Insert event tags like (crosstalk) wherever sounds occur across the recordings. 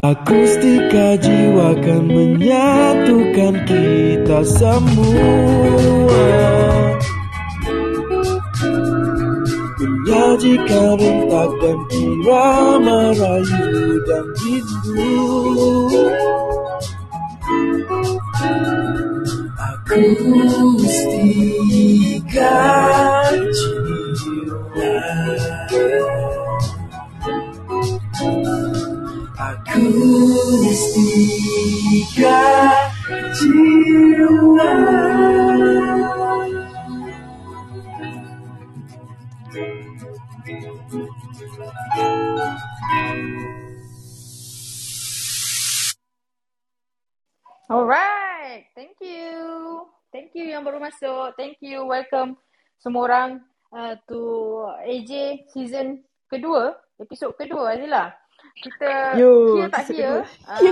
Akustika jiwa kan menyatukan kita semua. Menyajikan rentak dan irama rayu dan rindu. Akustika jiwa Akustika jiwa Alright, thank you. Thank you yang baru masuk. Thank you, welcome semua orang uh, to AJ season kedua, episod kedua Azila. Kita Yo, hear tak. Hear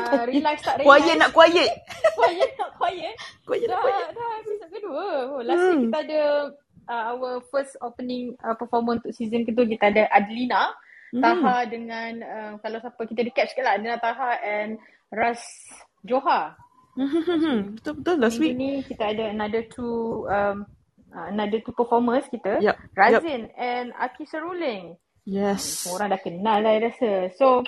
tak uh, realize tak realize. Quiet nak quiet. (laughs) quiet nak quiet. Quiet nak Dah, quiet. dah episod kedua. Oh, last week Hmm. kita ada uh, our first opening uh, performance untuk season kedua. Kita ada Adlina, Hmm. Taha dengan uh, kalau siapa kita recap sikit lah. Adlina Taha and Ras Johar. Betul betul last Minggu week. ni kita ada another two um, uh, another two performers kita. Yup, Razin and Aki Seruling. Yes. Semua orang dah kenal lah I rasa. So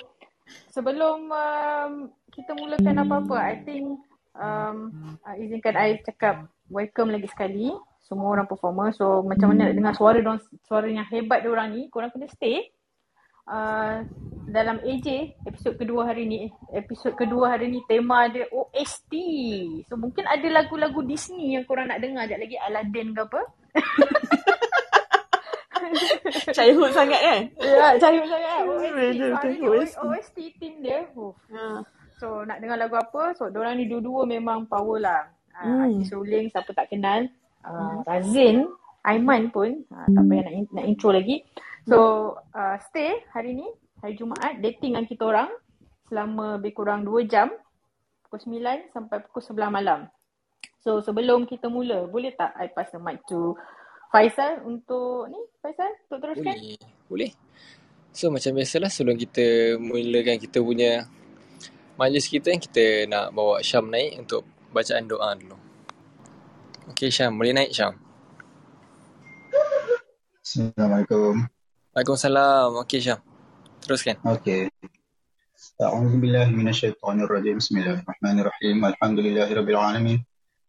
sebelum um, kita mulakan apa-apa, I think um, uh, izinkan I cakap welcome lagi sekali semua orang performer. So macam mana nak dengar suara dorang, suara yang hebat diorang ni, korang kena stay. Uh, dalam AJ episod kedua hari ni episod kedua hari ni tema dia OST so mungkin ada lagu-lagu Disney yang korang nak dengar sekejap lagi Aladdin ke apa (laughs) (laughs) Childhood sangat kan? ya cari sangat betul, ni OST. OST team dia oh, Ha. So nak dengar lagu apa? So diorang ni dua-dua memang power lah. Uh, Hmm. Aki Suling siapa tak kenal. Uh, Razin, Aiman pun. Uh, tak payah nak, nak intro lagi. So uh, stay hari ni, hari Jumaat. Dating dengan kita orang selama lebih kurang 2 jam. Pukul 9 sampai pukul 11 malam. So sebelum kita mula, boleh tak I pass the mic to Faisal untuk ni Faisal untuk teruskan? Boleh. Boleh. So macam biasalah sebelum kita mulakan kita punya majlis kita kita nak bawa Syam naik untuk bacaan doa dulu. Okey Syam, boleh naik Syam? Assalamualaikum. Waalaikumsalam. Okey Syam. Teruskan. Okey. أعوذ بالله من الشيطان الرجيم بسم الله الرحمن الرحيم الحمد لله رب العالمين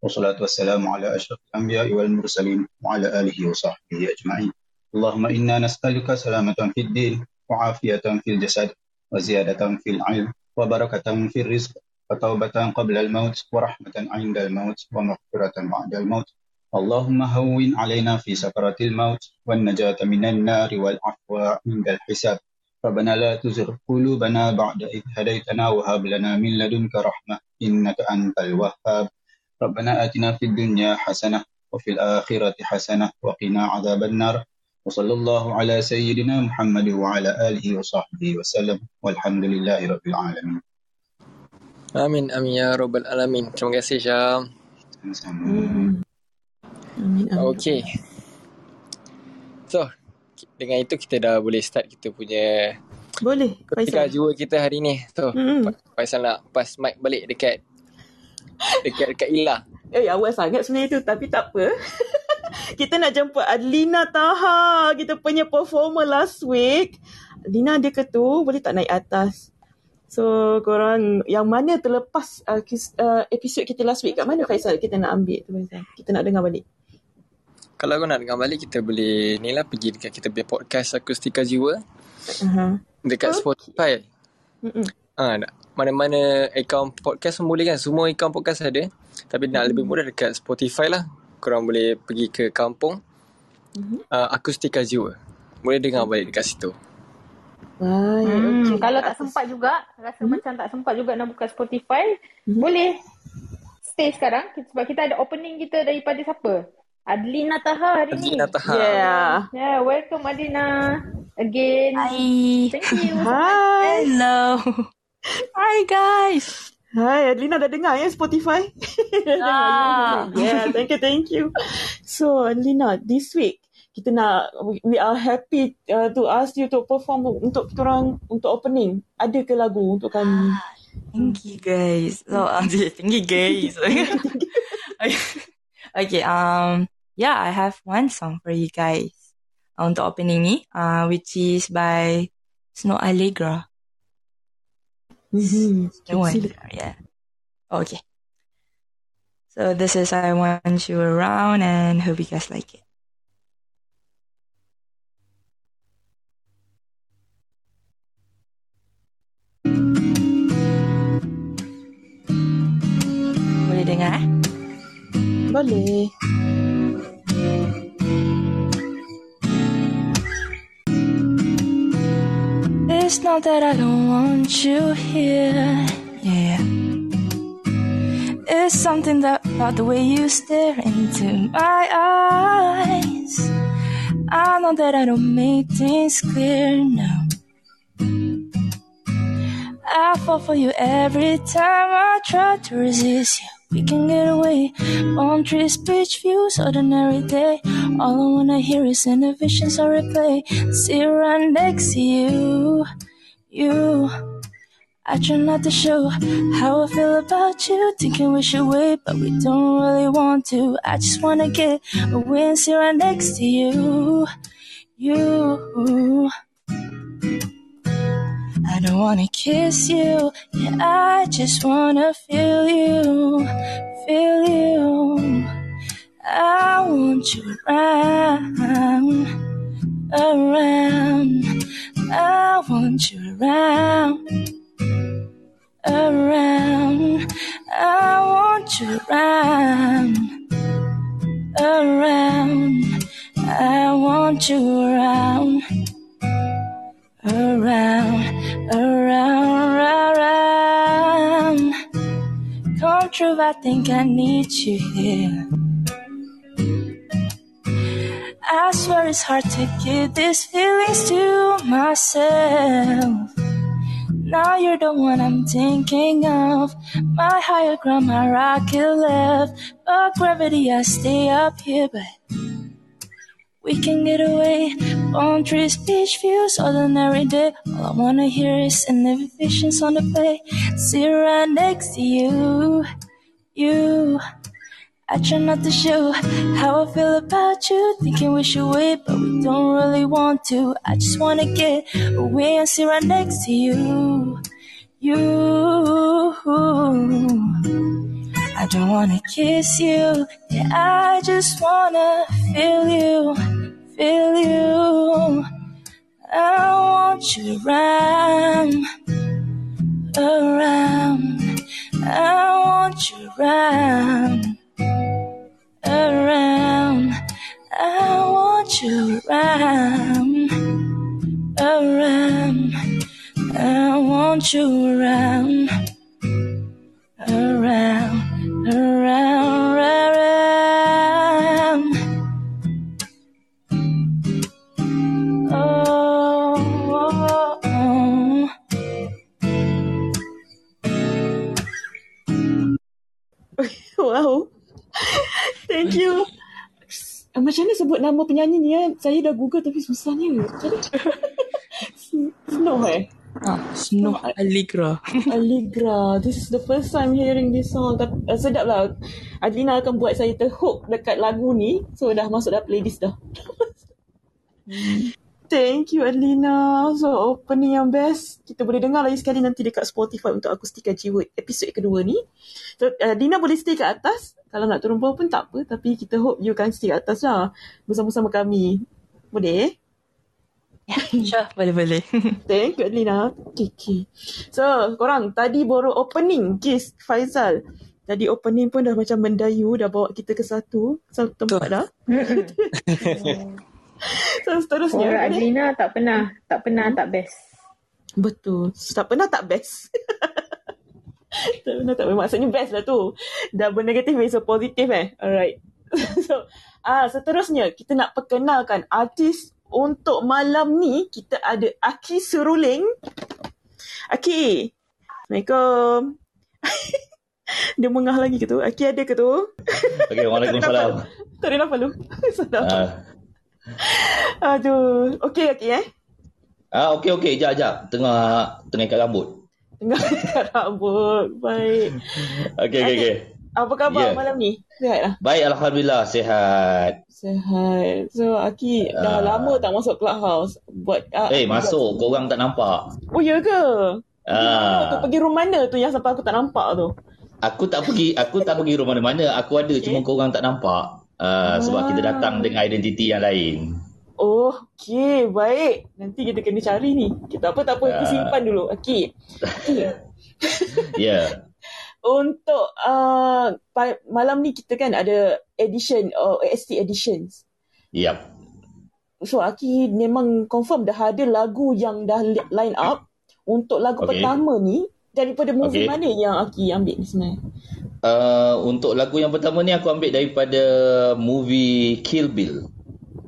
والصلاة والسلام على أشرف الأنبياء والمرسلين وعلى آله وصحبه أجمعين. اللهم إنا نسألك سلامة في الدين وعافية في الجسد وزيادة في العلم وبركة في الرزق وتوبة قبل الموت ورحمة عند الموت ومغفرة بعد الموت. اللهم هون علينا في سكرات الموت والنجاة من النار والعفو عند الحساب. ربنا لا تزغ قلوبنا بعد إذ هديتنا وهب لنا من لدنك رحمة إنك أنت الوهاب. ربنا آتنا في الدنيا حسنة وفي الآخرة حسنة وقنا عذاب النار وصلى الله على سيدنا محمد وعلى آله وصحبه وسلم والحمد لله رب العالمين Amin, amin ya rabbal alamin. Terima kasih Syam. Sama-sama. Hmm. Amin amin. Okey. So, dengan itu kita dah boleh start kita punya Boleh. ketika Faisal. jiwa kita hari ni. So, Hmm. Faisal nak pass mic balik dekat (laughs) dekat dekat Ila. Eh awal sangat sebenarnya tu tapi tak apa. (laughs) kita nak jemput Adlina Taha. Kita punya performer last week. Adlina dia ke tu boleh tak naik atas? So korang yang mana terlepas uh, kis, uh, episod kita last week kat mana Faisal kita nak ambil tu Faisal? Kita nak dengar balik. Kalau kau nak dengar balik kita boleh ni lah pergi dekat kita punya podcast Akustika Jiwa Aha. dekat Okay. Spotify. Mm-mm. Ah, nak- mana-mana akaun podcast pun boleh kan. Semua akaun podcast ada. Tapi nak lebih mudah dekat Spotify lah. Korang boleh pergi ke kampung Mhm. uh, Akustika Jiwa. Boleh dengar balik dekat situ. Hmm, okey. kalau tak sempat juga, rasa Hmm? macam tak sempat juga nak buka Spotify, Hmm? boleh stay sekarang sebab kita ada opening kita daripada siapa? Adlina Taha hari ni. Adlina Taha. Yeah. Yeah, welcome Adlina again. Hi. Thank you. Hai. Hello. Hi guys. Hai, Adlina dah dengar ya Spotify? (laughs) Ah. Yeah, thank you, thank you. So, Adlina, this week kita nak we, are happy uh, to ask you to perform untuk kita orang untuk opening. Ada ke lagu untuk kami? Ah, Thank you guys. So, um, (laughs) thank you guys. (laughs) okay. um, yeah, I have one song for you guys untuk opening ni, uh, which is by Snow Allegra. Mhm. Allegra, yeah. Okay. So this is I Want You Around and hope you guys like it. Boleh dengar eh? Boleh. It's not that I don't want you here, yeah. It's something that about the way you stare into my eyes. I know that I don't make things clear now. I fall for you every time I try to resist you. We can get away on trees, beach views, ordinary day. All I wanna hear is in the visions I replay. See right next to you, you. I try not to show how I feel about you. Thinking we should wait, but we don't really want to. I just wanna get away and sit right next to you, you. I don't wanna kiss you, yeah, I just wanna feel you, feel you. I want you around, around. I want you around, around. I want you around, around. I want you around, around, around, around. Come true, I think I need you here. I swear it's hard to give these feelings to myself. Now you're the one I'm thinking of. My higher ground, my rocket left. But gravity, I stay up here, but we can get away. Palm trees, beach views, ordinary day. All I wanna hear is an visions on the bay. Sit right next to you, you. I try not to show how I feel about you. Thinking we should wait, but we don't really want to. I just wanna get away and sit right next to you, you. I don't wanna kiss you, yeah, I just wanna feel you, feel you. I want you around, around. I want you around, around. I want you around, around. I want you around, around, around, around. Oh, oh, (laughs) oh. Wow. Thank you. Eh, Macam mana sebut nama penyanyi ni ya? Saya dah google tapi susahnya. Snow (laughs) eh? Ah, Snow Allegra. Allegra. This is the first time hearing this song. Tapi, uh, sedap lah. Adlina akan buat saya terhook dekat lagu ni. So dah masuk dah playlist dah. Thank you Adlina. So opening yang best. Kita boleh dengar lagi sekali nanti dekat Spotify untuk Akustika Jiwa episod kedua ni. So uh, Dina boleh stay kat atas. Kalau nak turun bawah pun tak apa. Tapi kita hope you kan stay kat atas lah. Bersama-sama kami. Boleh? (laughs) Sure, boleh-boleh. (laughs) Thank you Adlina. Okay, okay. So korang tadi baru opening Kiss Faizal. Tadi opening pun dah macam mendayu. Dah bawa kita ke satu. Satu tempat dah. (laughs) So seterusnya. Suara boleh? Adlina tak pernah, tak pernah tak best. Betul. Tak pernah tak best. tak pernah tak best. Maksudnya best lah tu. Double negative is a positive eh. Alright. so, ah seterusnya kita nak perkenalkan artis untuk malam ni kita ada Aki Seruling. Aki. Assalamualaikum. (laughs) Dia mengah lagi ke tu? Aki ada ke tu? (laughs) Okey, Waalaikumsalam. Tak ada nafas lu. (laughs) Salah. Ah, Aduh. Okey, Aki eh. ah okey okey, jap jap. Tengah tengah ikat rambut. Tengah ikat rambut. Baik. Okey, okey, okey. Apa khabar Ya. malam ni? Sihat lah? Baik, Alhamdulillah. Sehat. Sihat. So, Aki dah Ah. lama tak masuk clubhouse. Buat ah, Eh, masuk. Korang tak nampak. Oh, ya ke? Tu? Ah, Pergi room mana tu yang sampai aku tak nampak tu? aku tak pergi aku tak pergi rumah mana-mana. Aku ada cuma korang tak nampak. Ah, sebab Ah. kita datang dengan identiti yang lain. Oh, okey. Baik. Nanti kita kena cari ni. Kita apa tak apa, aku Ah. simpan dulu. Aki. (laughs) Ya. Untuk uh, pa- malam ni kita kan ada edition, uh, ST editions. Yap. So Aki memang confirm dah ada lagu yang dah li- line up untuk lagu Okey. pertama ni daripada movie Okey. mana yang Aki ambil ni sebenarnya? Uh, untuk lagu yang pertama ni aku ambil daripada movie Kill Bill.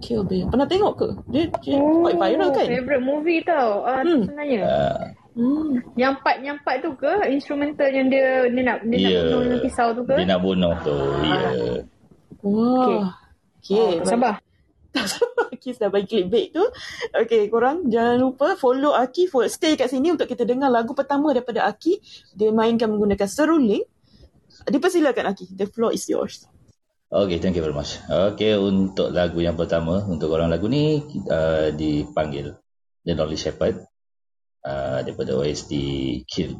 Kill Bill. Pernah tengok ke? Dia, dia quite viral kan? Favorite movie tau. Uh, Hmm. Sebenarnya. Uh, Hmm. Yang part yang part tu ke instrumental yang dia dia nak dia Ya. nak bunuh dengan pisau tu ke? dia nak bunuh tu. Ya. Wah. Okay. Oh, sabar. Aki (laughs) dah bagi clickbait tu. Okay, korang jangan lupa follow Aki. For, stay kat sini untuk kita dengar lagu pertama daripada Aki. Dia mainkan menggunakan seruling. Dipersilakan Aki. The floor is yours. Okay, thank you very much. Okay, untuk lagu yang pertama, untuk orang lagu ni uh, dipanggil The Lonely Shepherd uh, daripada OST Kill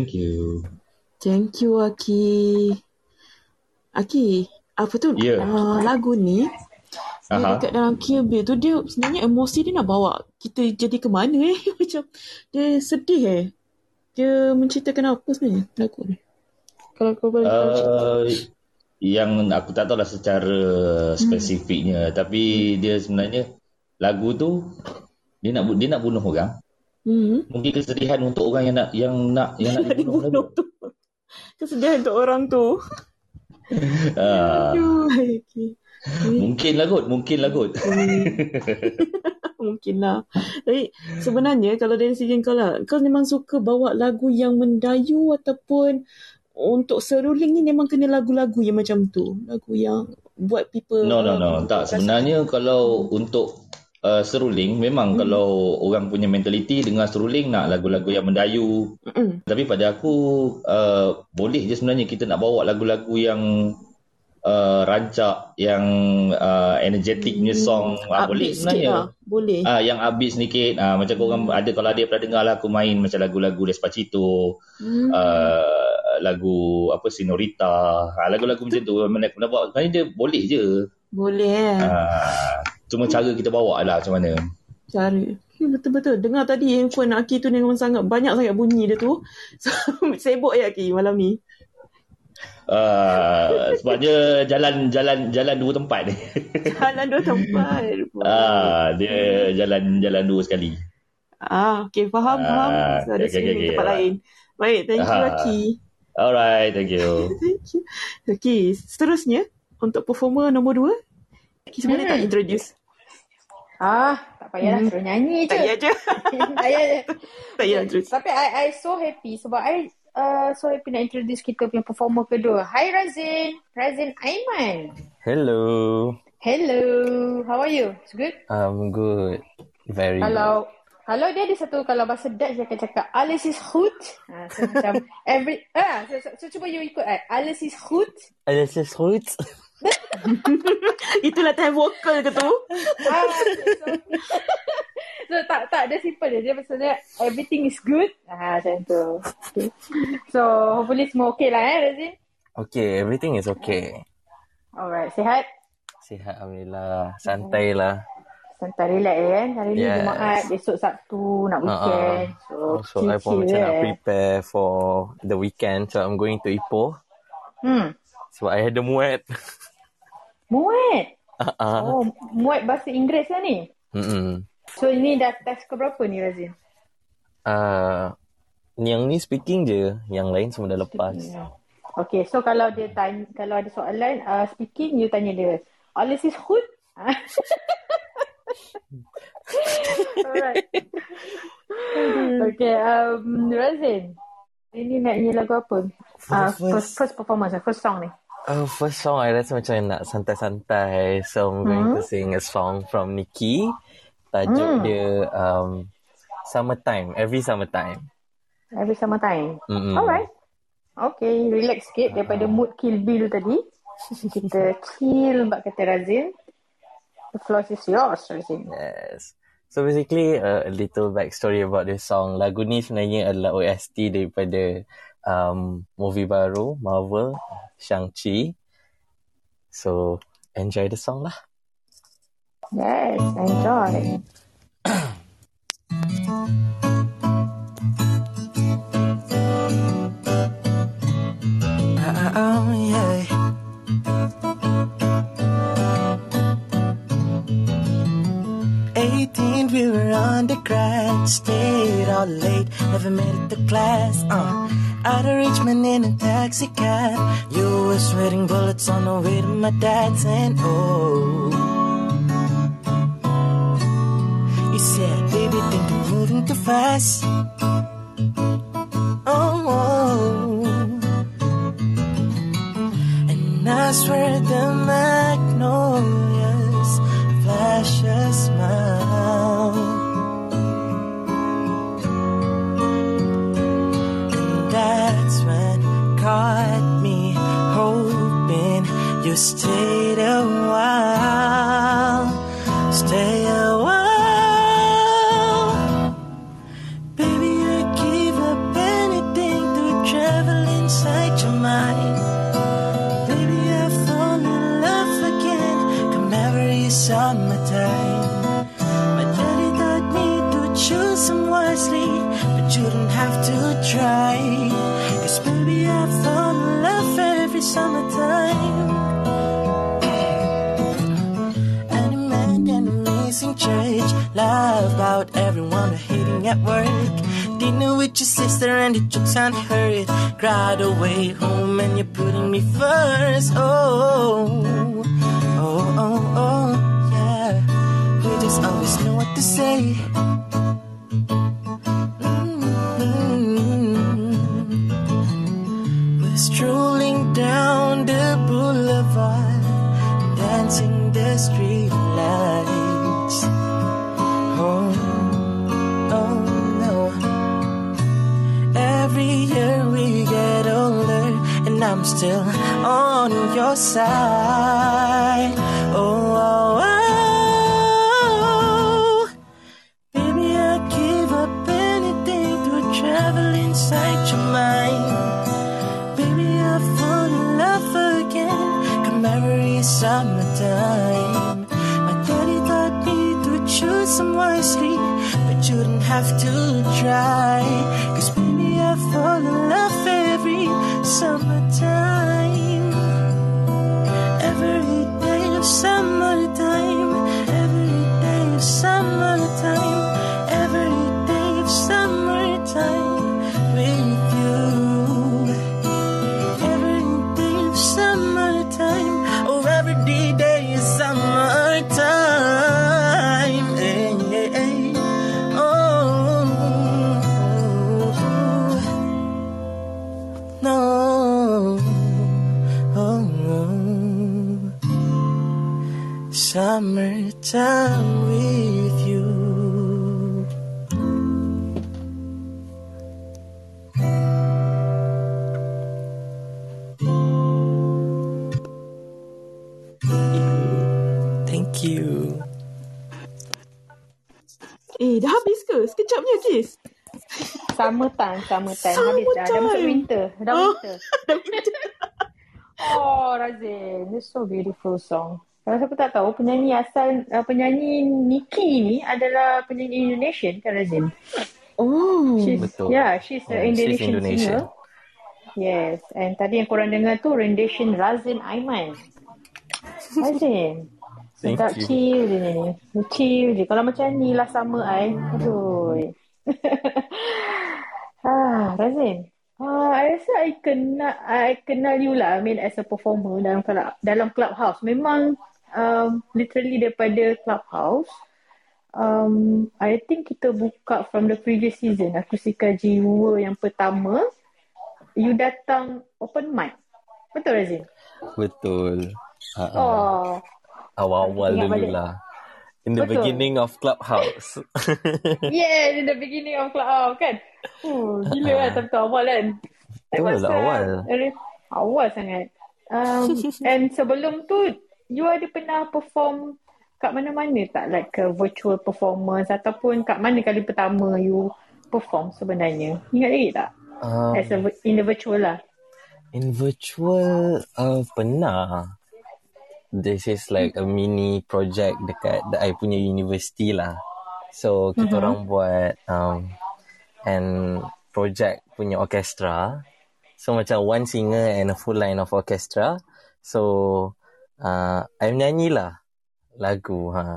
Thank you. Thank you Aki. Aki, apa tu? Ya. Uh, lagu ni dia Aha. dekat dalam Kill Bill tu dia sebenarnya emosi dia nak bawa kita jadi ke mana eh? (laughs) Macam dia sedih eh. Dia menceritakan apa sebenarnya lagu ni? Kalau kau boleh. Uh, yang aku tak tahu lah secara spesifiknya tapi dia sebenarnya lagu tu dia nak dia nak bunuh orang Hmm. mungkin kesedihan untuk orang yang nak yang nak yang nak (laughs) dibunuh dibunuh tu. Kesedihan untuk orang tu. (laughs) Ah, Aduh, okay. mungkin lah kot mungkin lah kot (laughs) Mungkin lah. Tapi sebenarnya kalau dari segi kau lah, kau memang suka bawa lagu yang mendayu ataupun untuk seruling ni memang kena lagu-lagu yang macam tu. Lagu yang buat people... no no no tak sebenarnya kalau untuk uh, seruling memang Hmm. kalau orang punya mentaliti dengar seruling nak lagu-lagu yang mendayu Mm-mm. Tapi pada aku uh, boleh je sebenarnya kita nak bawa lagu-lagu yang uh, rancak, yang uh, energetic punya song uh, boleh sebenarnya. lah. Boleh. Ah yang upbeat sedikit ah macam korang ada kalau ada pernah dengar lah aku main macam lagu-lagu Despacito Hmm. uh, lagu apa Senorita ah, lagu-lagu macam tu mana aku nak bawa sebenarnya dia boleh je Boleh eh. ah, cuma cara kita bawa lah macam mana Cara. Ya, betul-betul. Dengar tadi handphone Aki tu memang sangat banyak sangat bunyi dia tu. (laughs) So, sibuk ya Aki malam ni. uh, sebabnya jalan jalan jalan dua tempat ni (laughs) Jalan dua tempat. ah dia jalan jalan dua sekali Ah, okay. Faham, Ah, faham. So, ada okay, sini okay, okay, okay. tempat lain. Baik, thank you Ah. Aki. alright thank you (laughs) Thank you. Okay, seterusnya untuk performer nombor dua. Aki sebenarnya Hmm. tak introduce. Ah, tak payahlah Hmm. suruh nyanyi je. Tak payah je. (laughs) tak payah je. (laughs) tak payah introduce. Tapi I, I so happy sebab I uh, so happy nak introduce kita punya performer kedua. Hi Razin. Razin Aiman. Hello. Hello. How are you? It's good? I'm good. Very Kalau kalau dia ada satu kalau bahasa Dutch dia akan cakap alles is goed. Ha, so macam every ah so, so, so, cuba you ikut eh. Alles is goed. good. Alles is goed. (laughs) (laughs) Itulah time vokal ke tu? Ah, so, so tak tak dia simple je. Dia maksudnya everything is good. Ah macam tu. Okay. So hopefully semua okay lah eh Razin. Okay, everything is okay. Alright, sihat? Sihat Alhamdulillah. Santai lah. Santai relax eh kan. Hari ni Yes. Jumaat, besok Sabtu, nak weekend. So, So I pun macam nak eh. prepare for the weekend. So I'm going to Ipoh. Hmm. Sebab I ada muat. (laughs) Muat. Uh-uh. Oh, muat bahasa Inggeris lah ni. Mm-mm. So ini dah test ke berapa ni Razin? Uh, yang ni speaking je. Yang lain semua dah lepas. Okay, so kalau dia tanya, kalau ada soalan uh, speaking, you tanya dia. Alles is goed? (laughs) Alright. okay, um, Razin. Ini nak nyanyi lagu apa? Uh, first, first performance, first song ni. Uh, first song I rasa macam nak santai-santai. So I'm going to sing a song from Nikki. Tajuk Hmm. dia um, Summertime. Every Summertime. Every summertime. Mm-mm. Alright. Okay, relax sikit daripada mood Kill Bill tadi. (laughs) Kita chill mbak kata Razin. The floor is yours, Razin. Yes. So basically uh, a little backstory about this song. Lagu ni sebenarnya adalah OST daripada um, movie baru Marvel Shang-Chi. So enjoy the song lah. Yes, enjoy. Oh, yeah. Eighteen, we were undergrad, stayed all late, never made it to class. Uh, out of Richmond in a taxi cab, you were sweating bullets on the way to my dad's, and oh. You said, baby, think you're moving too fast. Oh, oh. And I swear the magnolias you at work. Dinner with your sister and the jokes on hurt. Cried away home and you're putting me first. Oh, oh, oh, oh, yeah. We just always know what to say. And I'm still on your side. Oh, oh, oh. Baby, I'd give up anything to travel inside your mind. Baby, I fall in love again. Come every summertime. My daddy taught me to choose some wisely, but you don't have to try. Cause baby, I fall in love summertime. Every day of summertime. Summertime with you. Thank you. Eh, dah habis ke? Sekejapnya, Kis. Summertime, summertime. Habis dah. Dah masuk winter. Dah Oh. winter. (laughs) Oh, Razin. This so beautiful song. Kalau siapa tak tahu, penyanyi asal, uh, penyanyi Nikki ni adalah penyanyi Indonesian kan Razin? Oh. She's, Betul. Yeah, she's an Yeah, she's Indonesian, Indonesian. singer. Yes, and tadi yang korang dengar tu rendition Razin Aiman. Razin. Thank Sedap you. chill je ni. Chill je. Kalau macam ni lah sama I. Aduh. (laughs) ah, Razin. Ah, I rasa I kenal, I kenal you lah. I mean as a performer dalam dalam clubhouse. Memang um, literally daripada clubhouse. Um, I think kita buka from the previous season. Akustika Jiwa yang pertama. You datang open mic. Betul Razin? Betul. Uh, Oh. Awal-awal dulu balik. lah. In the Betul. beginning of Clubhouse. (laughs) Yeah, in the beginning of club kan. Uh, gila kan time tu awal kan. Betul lah, awal. Awal sangat. Um, (laughs) and sebelum tu, you ada pernah perform kat mana-mana tak? Like a virtual performance ataupun kat mana kali pertama you perform sebenarnya? Ingat lagi tak? Um, As a, in the virtual lah. in virtual, uh, pernah. This is like a mini project dekat I punya university lah. So, kita Mhm. orang buat um, and project punya orchestra. So, macam one singer and a full line of orchestra. So, uh, I menyanyi lah lagu. Ha.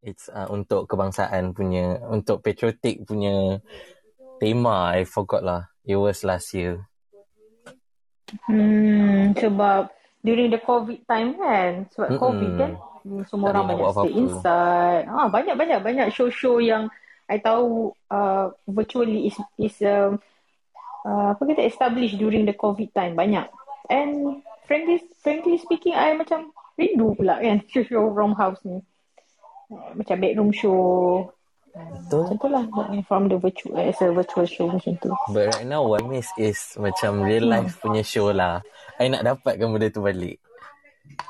It's uh, untuk kebangsaan punya, untuk patriotic punya tema. I forgot lah. It was last year. Hmm, sebab during the COVID time kan, sebab Mm-mm. COVID kan, semua Tak orang banyak stay apa-apa. inside. Ah, banyak banyak show-show yang I tahu uh, virtually is is um, uh, apa kata established during the COVID time banyak. And frankly speaking, I macam rindu pula kan (laughs) show-show from house ni. Uh, macam bedroom show. Betul. Macam tu lah from the virtual as a virtual show macam tu. But right now, what I miss is macam real Hmm. life punya show lah. I nak dapatkan benda tu balik.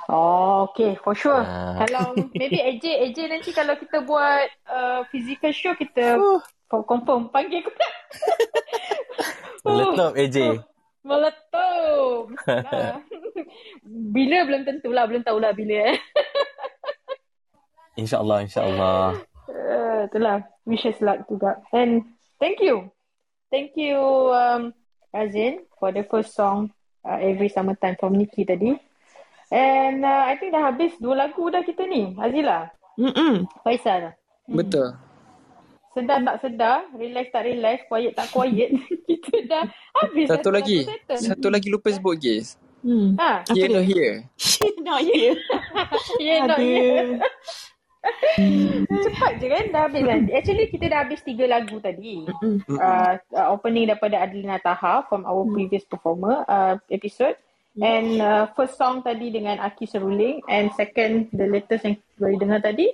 Oh, okay, for sure. Ah. Kalau (laughs) maybe AJ, AJ nanti kalau kita buat uh, physical show, kita for confirm panggil aku tak? Letop AJ. Meletup. (laughs) bila belum tentulah, belum tahulah bila eh. (laughs) InsyaAllah, insyaAllah. Uh, itulah. Wish us luck juga. And thank you. Thank you um, Razin for the first song uh, Every Summertime from Nikki tadi. And uh, I think dah habis dua lagu dah kita ni. Azila. Mm-mm. Faisal. Betul. Sedar tak sedar, relax tak relax, quiet tak quiet. (laughs) kita dah habis. Satu dah lagi. Satu lagi lupa sebut guys. Hmm. Ha, Here dia? no here. Not here. yeah, not (laughs) Ada. yet. Cepat je kan dah habis kan. Actually kita dah habis tiga lagu tadi. Uh, uh, opening daripada Adelina Taha from our previous performer uh, episode. And uh, first song tadi dengan Aki Seruling and second the latest yang boleh dengar tadi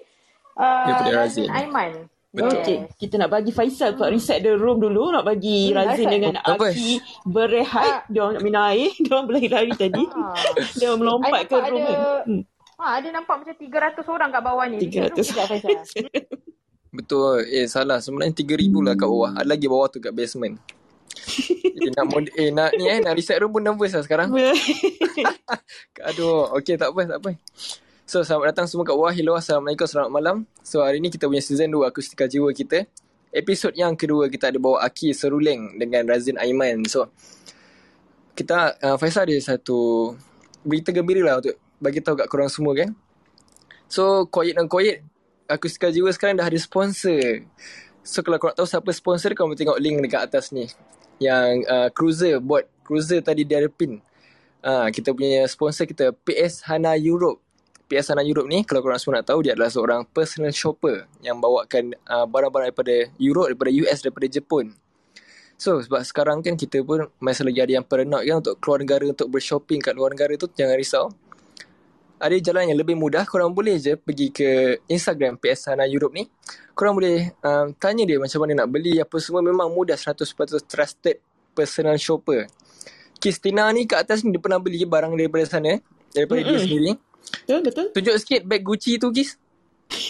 uh, Daripada Razin Razin. Aiman. Betul. Okay, kita nak bagi Faisal buat reset the room dulu. Nak bagi Hmm, Razin Faisal. dengan Oh. Aki berehat. Ah. Dia orang nak minum air. (laughs) Dia orang lari-lari tadi. Ah. (laughs) Dia orang melompat I ke room ada-. Hmm. Ha, ada nampak macam 300 orang kat bawah ni. 300. Sekejap Faisal. (laughs) Betul. Eh salah. Sebenarnya 3000 lah kat bawah. Ada lagi bawah tu kat basement. eh, nak mod- eh nak ni eh nak reset room pun nervous lah sekarang. Aduh, okey tak apa, tak apa. So, selamat datang semua kat bawah. Hello, Assalamualaikum, selamat malam. So, hari ni kita punya season 2 Akustika Jiwa kita. Episod yang kedua kita ada bawa Aki Seruleng dengan Razin Aiman. So, kita, uh, Faisal ada satu berita gembira lah untuk bagi tahu kat korang semua kan. So, quiet dan quiet, Akustika Jiwa sekarang dah ada sponsor. So, kalau korang tahu siapa sponsor, korang boleh tengok link dekat atas ni. Yang uh, cruiser, buat cruiser tadi dia ada pin. Ah, kita punya sponsor kita PS Hana Europe. PS Hana Europe ni kalau korang semua nak tahu dia adalah seorang personal shopper yang bawakan uh, barang-barang daripada Europe, daripada US, daripada Jepun. So sebab sekarang kan kita pun masih lagi ada yang paranoid kan untuk keluar negara untuk bershopping kat luar negara tu jangan risau. Ada jalan yang lebih mudah korang boleh je pergi ke Instagram PS Hana Europe ni. Korang boleh um, tanya dia macam mana nak beli apa semua memang mudah 100% trusted personal shopper. Kristina ni kat atas ni dia pernah beli barang daripada sana daripada dia Mm-mm. sendiri. Betul, betul. Tunjuk sikit bag Gucci tu Kis.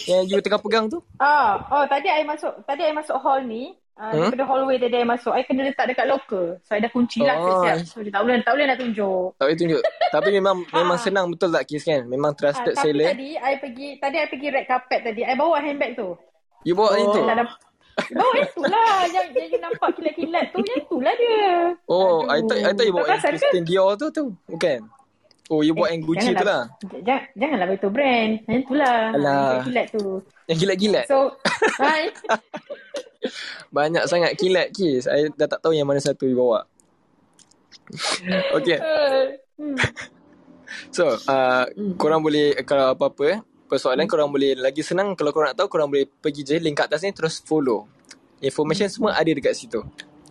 Yang you tengah pegang tu. Ah, oh tadi I masuk tadi I masuk hall ni. Uh, Hmm? Daripada hallway tadi I masuk I kena letak dekat locker So I dah kunci lah Oh. siap-siap So dia tak boleh Tak boleh nak tunjuk Tak boleh tunjuk. Tapi memang (laughs) memang Ah. senang betul tak Kis kan? Memang Ah, trusted Tapi seller. tadi I pergi Tadi I pergi red carpet tadi I bawa handbag tu You bawa Oh. itu? Tak ada Bawa yang tu lah (laughs) Yang, yang you nampak kilat-kilat tu Yang tu lah dia Oh, I Aduh. thought I thought you bawa? Christian Dior tu tu. Bukan. Oh, you Eh, yang Gucci tu lah. Jangan, janganlah beritahu brand Yang tu lah Alah. Kilat tu Yang gila-gila. So I, (laughs) Banyak sangat kilat Kis. I dah tak tahu yang mana satu you bawa. (laughs) okay. hmm. So, uh, korang boleh kalau apa-apa eh, persoalan korang boleh lagi senang kalau korang nak tahu korang boleh pergi je link kat atas ni terus follow. Information semua ada dekat situ.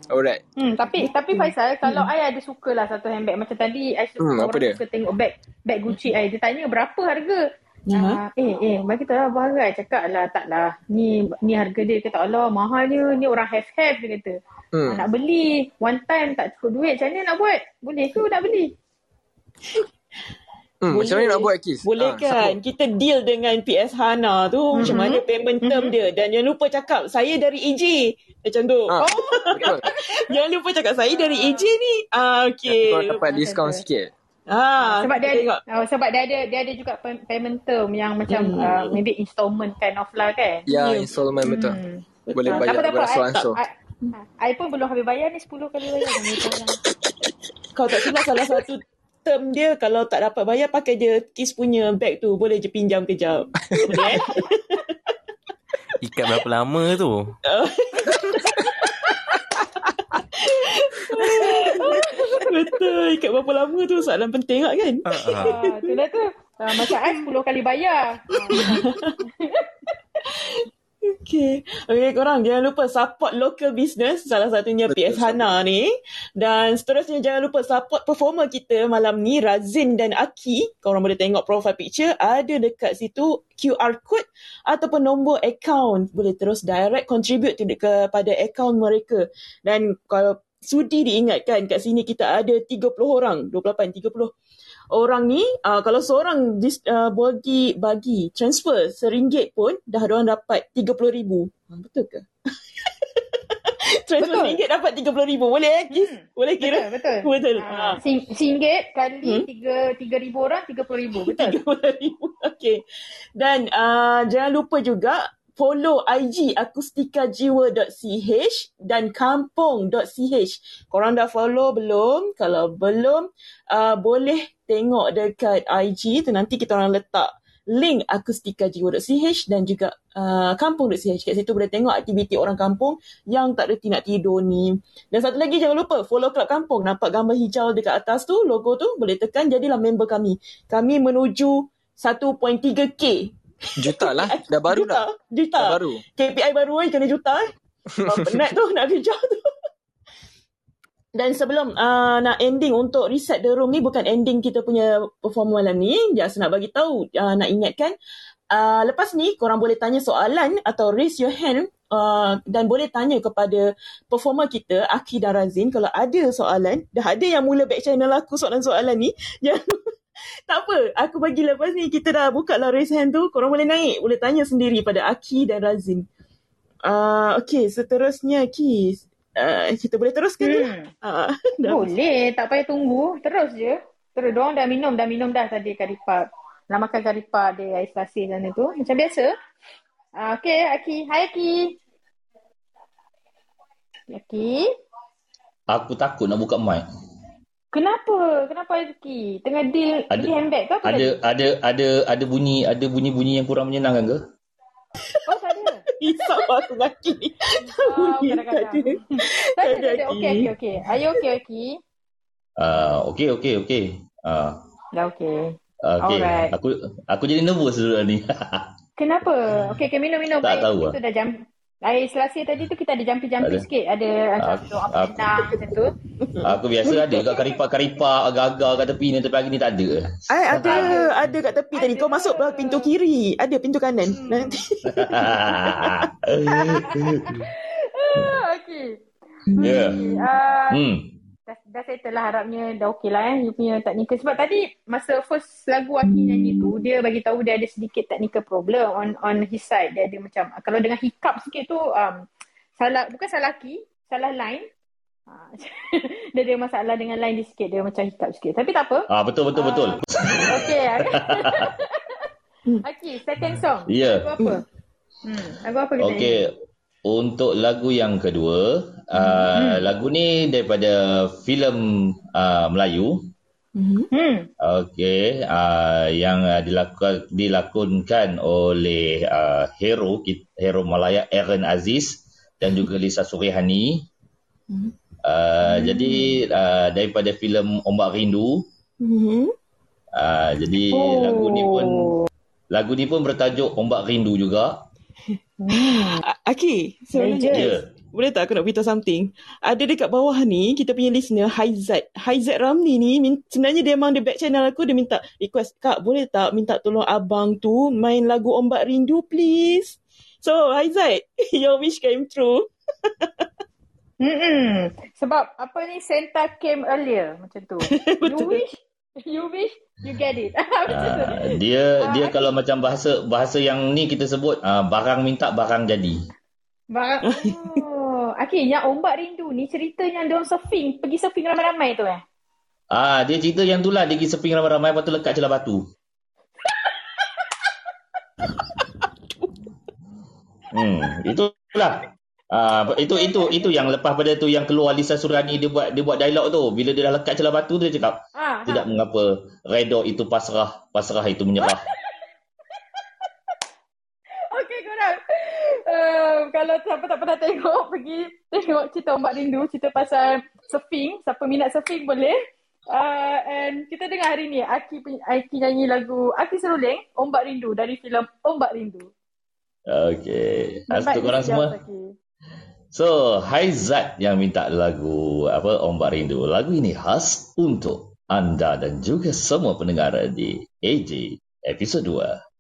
Alright. Hmm, tapi tapi Faisal kalau I ada suka lah satu handbag macam tadi I suka Hmm, orang dia? suka tengok bag bag Gucci I dia tanya berapa harga. Ah, eh eh bagi tahu lah harga? I cakap lah tak lah. Ni ni harga dia. Kata Allah mahalnya ni orang have have dia kata. Hmm. ah, nak beli one time tak cukup duit macam mana nak buat? Boleh ke nak beli (laughs) Hmm, macam mana nak buat Kis? Boleh Ah, kan? siapa? Kita deal dengan PS Hana tu. Mhm. Macam mana payment term dia. Dan jangan lupa cakap, saya dari AJ. Macam tu. Ah, Oh, (laughs) jangan lupa cakap, saya dari AJ ni. Ah, Nanti okay. korang dapat diskaun sikit. Ah, sebab dia tengok. ada, oh, sebab dia ada dia ada juga pay- payment term yang macam Hmm. uh, maybe installment kind of lah kan Ya, Ya. installment betul. Hmm. Boleh bayar tak tak apa. I. I, I pun belum habis bayar ni 10 kali bayar. (laughs) Kalau tak silap salah satu term dia, kalau tak dapat bayar, pakai je Kiss punya bag tu. Boleh je pinjam kejap. Boleh eh? (laughs) Ikat berapa lama tu? (laughs) Betul. Ikat berapa lama tu soalan penting tak kan? Ah, tu lah tu. Ah, macam I 10 kali bayar. (laughs) Okay. Okay korang jangan lupa support local business. Salah satunya Betul, PS Hana ni. Dan seterusnya jangan lupa support performer kita malam ni Razin dan Aki. Korang boleh tengok profile picture. Ada dekat situ QR code ataupun nombor account. Boleh terus direct contribute to, kepada account mereka. Dan kalau sudi diingatkan kat sini kita ada 30 orang. 28, 30 orang ni uh, kalau seorang dis, uh, bagi bagi transfer seringgit pun dah ada orang dapat 30 ribu. Ha, betul ke? (laughs) Transfer Betul. RM1 dapat RM30,000. Boleh eh, Kis? Hmm. Boleh kira? Betul, betul. (laughs) Betul. Ah, Ha. sing- Singgit kali Hmm? tiga tiga ribu orang, tiga puluh ribu. (laughs) Betul. RM30,000. Okay. Dan uh, jangan lupa juga follow IG akustikajiwa.ch dan kampung.ch. Korang dah follow belum? Kalau belum, uh, boleh tengok dekat IG tu nanti kita orang letak link akustikajiwa.ch dan juga uh, kampung.ch. Kat situ boleh tengok aktiviti orang kampung yang tak reti nak tidur ni. Dan satu lagi jangan lupa follow Club Kampung. Nampak gambar hijau dekat atas tu, logo tu, boleh tekan jadilah member kami. Kami menuju 1.3K. Juta lah. Dah baru juta. dah. Juta. Dah baru. KPI baru eh, kena juta eh. (laughs) Penat tu nak kejar tu. Dan sebelum uh, nak ending untuk reset the room ni bukan ending kita punya performa malam ni. Just nak bagi tahu, uh, nak ingatkan uh, lepas ni korang boleh tanya soalan atau raise your hand uh, dan boleh tanya kepada performer kita Aki dan Razin kalau ada soalan. Dah ada yang mula back channel aku soalan-soalan ni. (laughs) Jangan tak apa, aku bagi lepas ni kita dah buka lah raise hand tu. Korang boleh naik, boleh tanya sendiri pada Aki dan Razin. Uh, okay, seterusnya Aki. Uh, kita boleh teruskan hmm. Hmm. Uh, (laughs) dah. Boleh, tak payah tunggu. Terus je. Terus, diorang dah minum, dah minum dah tadi karipap. Nak makan karipap dia ais lasih sana tu. Macam biasa. Uh, okay, Aki. Hai, Aki. Aki. Aku takut nak buka mic. Kenapa? Kenapa Aki? Tengah deal, Ada- handbag ke apa Ada tadi? ada ada ada bunyi ada bunyi-bunyi yang kurang menyenangkan ke? Oh, tak ada. (laughs) Risau aku Bunyi kadang-kadang. (laughs) tak ada. Tak ada, Tak ada, tak ada. Aki. Okay, okay, okay. Are you okay, Aki? Ah, okey okey okey. Ah, Dah okay. okey. Alright. Aku aku jadi nervous dulu ni. (laughs) Kenapa? Okay, okay, minum-minum. Tak Air tahu Itu dah jam. Air selasih tadi tu kita ada jampi-jampi Ada. sikit. Ada macam Aku- doa penang macam tu. aku biasa ada kat karipap-karipap agak-agak kat tepi ni tapi hari ni tak ada. Ay, ada, ada kat tepi tadi. Kau Ada. masuk belah pintu kiri. Ada pintu kanan. Hmm. Nanti. (laughs) (laughs) Ah, okay. Ya. Okay. Uh, hmm. Dah, dah settle lah harapnya dah okey lah eh. You punya technical. Sebab tadi masa first lagu Aki nyanyi tu, dia bagi tahu dia ada sedikit technical problem on on his side. Dia ada macam, kalau dengan hiccup sikit tu, um, salah, bukan salah key, salah line. Ah, (laughs) dia ada masalah dengan line dia sikit. Dia macam hiccup sikit. Tapi tak apa. Ah betul betul betul. Okay. (laughs) (laughs) Aki, second song. Ya. Lagu apa? Hmm, lagu apa kita Okey. Untuk lagu yang kedua, uh, lagu ni daripada filem uh, Melayu. Mhm. Hmm. Okey, uh, yang uh, dilakukan dilakonkan oleh uh, hero kit- hero Malaya Aaron Aziz dan juga Lisa Surihani. Mhm. Uh, Jadi uh, daripada filem Ombak Rindu. Mhm. Uh, jadi Oh. lagu ni pun lagu ni pun bertajuk Ombak Rindu juga. A- Aki, sebenarnya. Ya. Boleh tak aku nak beritahu something? Ada dekat bawah ni, kita punya listener, Haizat. Haizat Ramli ni, min- sebenarnya dia memang dia back channel aku, dia minta request, Kak boleh tak minta tolong abang tu main lagu Ombak Rindu please? So, Haizat, (laughs) your wish came true. (laughs) Hmm. Sebab apa ni Santa came earlier macam tu. (laughs) you wish, you wish, you get it. Uh, dia Ah, dia kalau macam bahasa bahasa yang ni kita sebut uh, barang minta barang jadi. Barang. Oh, Aki, yang ombak rindu ni cerita yang diorang surfing, pergi surfing ramai-ramai tu eh. Ah, dia cerita yang tu lah dia pergi surfing ramai-ramai lepas tu lekat celah batu. (laughs) hmm, itulah. Ah, itu itu itu yang lepas pada tu yang keluar Lisa Surani dia buat dia buat dialog tu. Bila dia dah lekat celah batu tu dia cakap, Ah, tidak ha. mengapa redha itu pasrah, pasrah itu menyerah. (laughs) Okey korang. Uh, kalau siapa tak pernah tengok, (laughs) pergi tengok cerita Ombak Rindu, cerita pasal surfing. Siapa minat surfing boleh. Uh, and kita dengar hari ni Aki, Aki nyanyi lagu Aki Seruling, Ombak Rindu dari filem Ombak Rindu. Okey. Baik, Asal korang semua. Aki. So, Haizat yang minta lagu apa Ombak Rindu. Lagu ini khas untuk anda dan juga semua pendengar di AJ episod 2.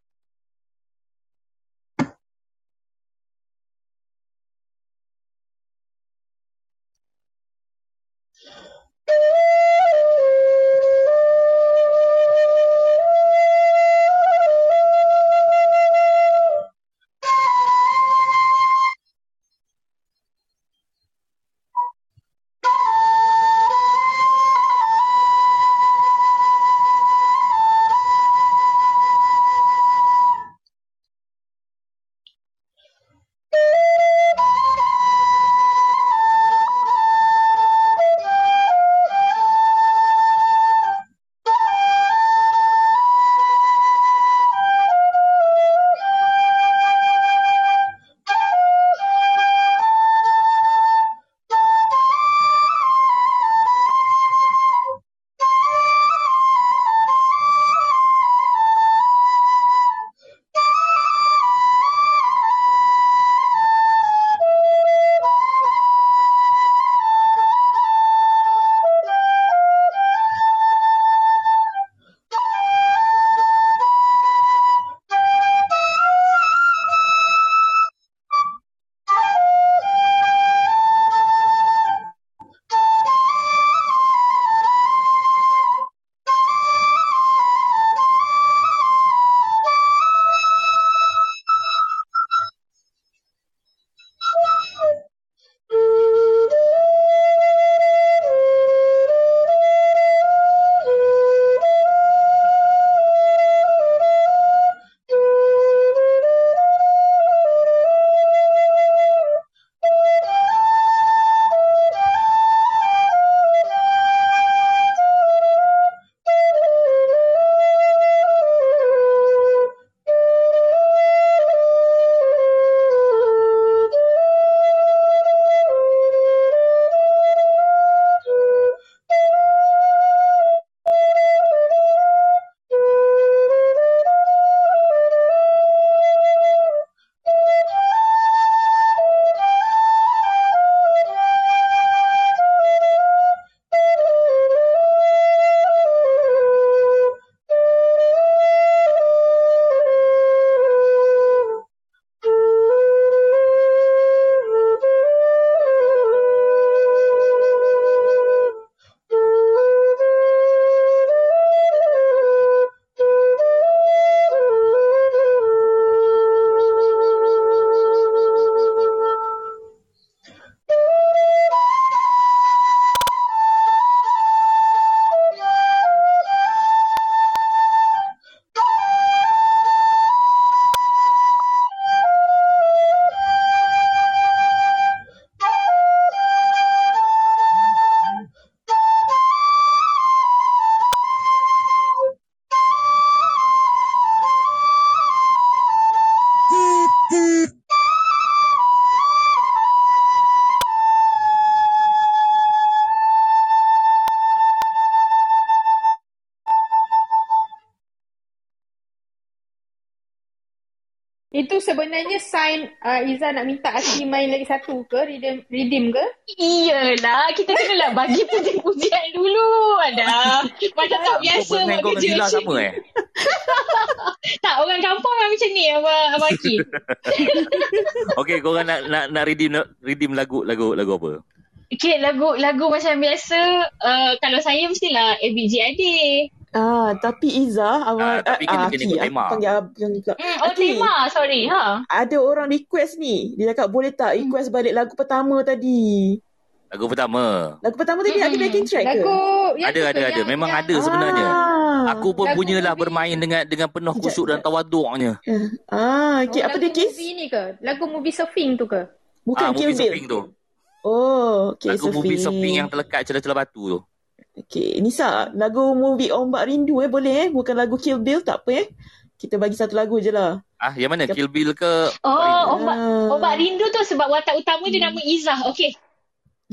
Sebenarnya sign uh, Iza nak minta Aki main lagi satu ke? Redeem, redeem ke? Iyalah, kita kenalah bagi pujian-pujian (laughs) dulu. Ada. Macam tak biasa buat kerja macam sama ni. eh? (laughs) Tak, orang kampung memang macam ni, Abang, Abang Aki. (laughs) Okey, kau orang nak nak nak redeem redeem lagu lagu lagu apa? Okay, lagu lagu macam biasa, uh, kalau saya mestilah ABG Ade. Ah, tapi Iza, Ah, awak tapi kena- kena ikut tema. panggil abang juga. Hmm, oh, Aki, tema. Sorry, ha. Ada orang request ni. Dia cakap boleh tak request balik lagu pertama tadi. Lagu pertama. Lagu pertama tadi ada Mm-mm. backing track ke? Lagu yang Ada ada ke? ada. Yang- Memang yang- ada sebenarnya. Ah. Aku pun Lagu punyalah movie. bermain dengan dengan penuh khusyuk dan tawaduknya. Ah, okay. Oh, apa dia lagu kes? movie ni ke? Lagu movie surfing tu ke? Bukan Ah, Kill movie Bill. surfing tu. Oh, okay, Lagu movie surfing yang terlekat celah-celah batu tu. Okay, Nisa, lagu movie Ombak Rindu eh boleh eh? Bukan lagu Kill Bill, tak apa eh? Kita bagi satu lagu je lah. Ah, yang mana? Kill Bill ke? Oh, ombak, Ah. ombak rindu tu sebab watak utama dia nama Izzah. Okay. (laughs)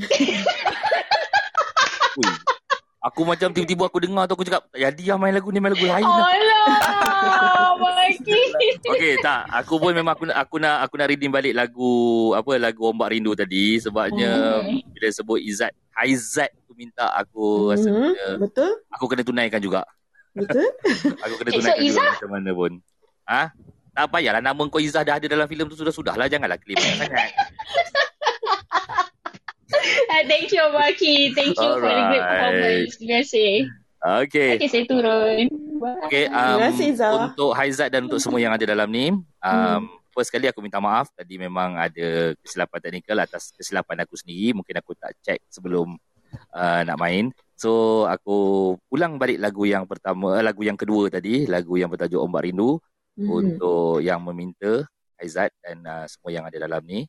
Ui. Aku macam tiba-tiba aku dengar tu aku cakap, tak jadi lah main lagu ni, main lagu lain Oh, lah. Alah. (laughs) Okey, tak. Aku pun memang aku nak aku nak aku nak redeem balik lagu apa lagu Ombak Rindu tadi sebabnya Hmm. bila sebut Izzat, Haizat minta aku rasa Mhm, kena, Betul? aku kena tunaikan juga. Betul? (laughs) Aku kena Okay, so tunaikan juga Izzah? macam mana pun. Ha? Tak payahlah nama kau Izzah dah ada dalam filem tu sudah-sudahlah janganlah claim banyak sangat. Ah, (laughs) Thank you, Abang Aki. Thank you for the great Alright. performance. Terima kasih. Okey. Okay, saya turun. Bye. Okey, um, Terima kasih, untuk Haizat dan untuk semua yang ada dalam ni, um, first kali aku minta maaf. Tadi memang ada kesilapan teknikal atas kesilapan aku sendiri. Mungkin aku tak check sebelum uh, nak main. So, aku ulang balik lagu yang pertama, uh, lagu yang kedua tadi, lagu yang bertajuk Ombak Rindu Mhm. untuk yang meminta Haizat dan uh, semua yang ada dalam ni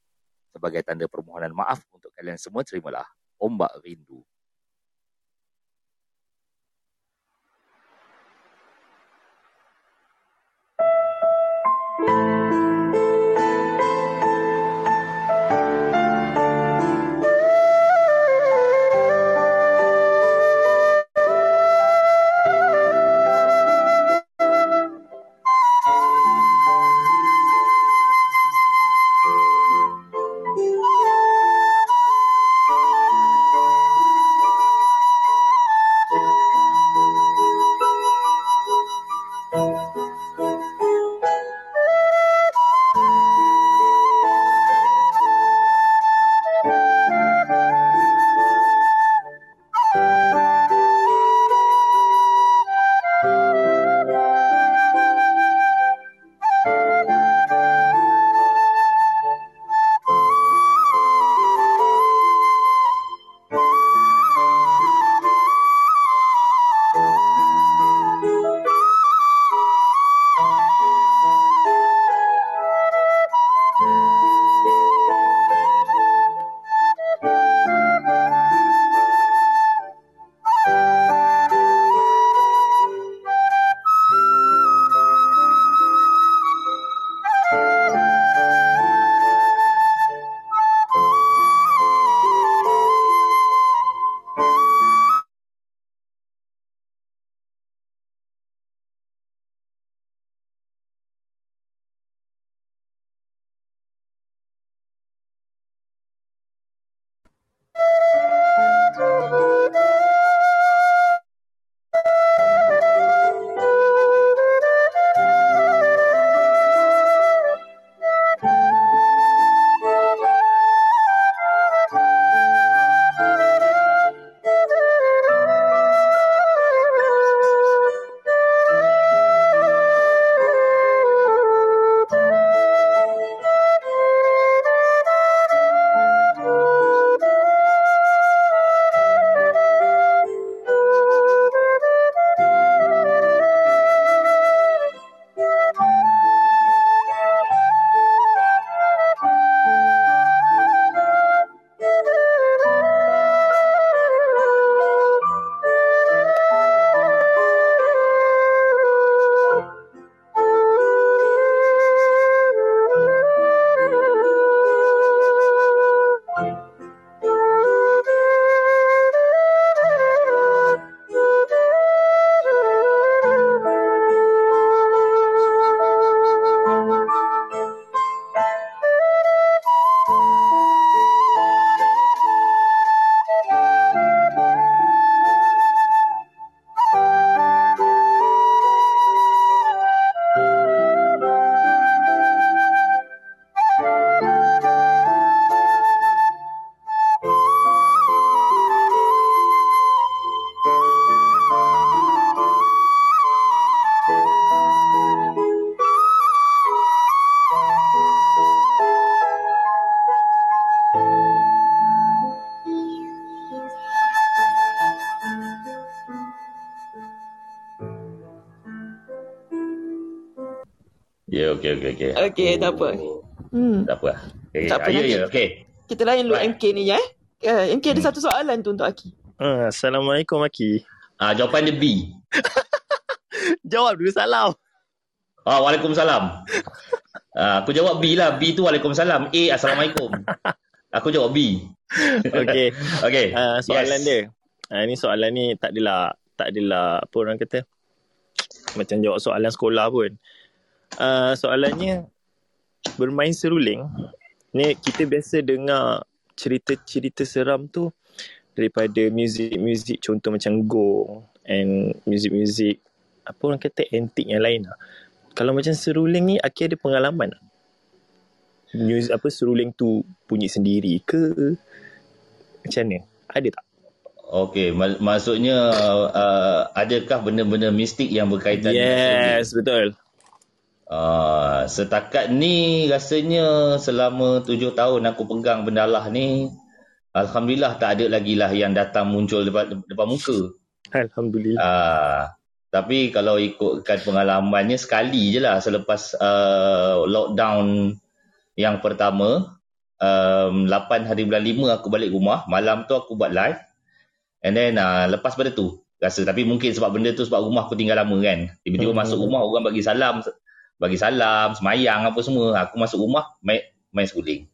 sebagai tanda permohonan maaf untuk kalian semua terimalah Ombak Rindu. Okey, okey, okey. Okey, tak apa. Hmm. Tak apa. Okay. Tak apa, ya, ya, okey. Kita lain dulu Right. MK ni ya. Uh, MK ada satu soalan tu untuk Aki. Uh, Assalamualaikum Aki. Ah, jawapan dia B. (laughs) Jawab dulu salam. Ah, Waalaikumsalam. Ah, aku jawab B lah. B tu Waalaikumsalam. A, Assalamualaikum. Aku jawab B. (laughs) Okey. Okey. Uh, soalan Yes. dia. Uh, ini soalan ni tak adalah tak adalah apa orang kata macam jawab soalan sekolah pun. Uh, soalannya bermain seruling. Ni kita biasa dengar cerita-cerita seram tu daripada muzik-muzik contoh macam gong and muzik-muzik apa orang kata antik yang lain lah. Kalau macam seruling ni Aki ada pengalaman? Music, apa seruling tu bunyi sendiri ke macam mana? Ada tak? Okey, mak- maksudnya uh, adakah benda-benda mistik yang berkaitan Yes, betul. Uh, setakat ni rasanya selama tujuh tahun aku pegang benda lah ni Alhamdulillah tak ada lagi lah yang datang muncul depan, depan muka. Alhamdulillah. Uh, tapi kalau ikutkan pengalamannya sekali je lah selepas uh, lockdown yang pertama um, 8 hari bulan 5 aku balik rumah malam tu aku buat live and then uh, lepas pada tu rasa tapi mungkin sebab benda tu sebab rumah aku tinggal lama kan tiba-tiba Hmm. masuk rumah orang bagi salam bagi salam semayang apa semua aku masuk rumah main main seruling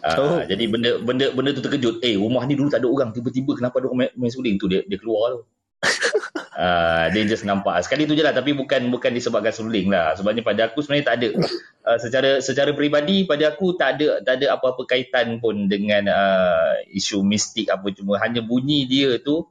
Uh, Oh. Jadi benda benda benda tu terkejut. Eh rumah ni dulu tak ada orang. Tiba-tiba kenapa ada orang main, main seruling tu dia dia keluar tu. Uh, (laughs) dia just nampak sekali tu je lah tapi bukan bukan disebabkan seruling lah sebabnya pada aku sebenarnya tak ada uh, secara secara peribadi pada aku tak ada tak ada apa-apa kaitan pun dengan uh, isu mistik apa cuma hanya bunyi dia tu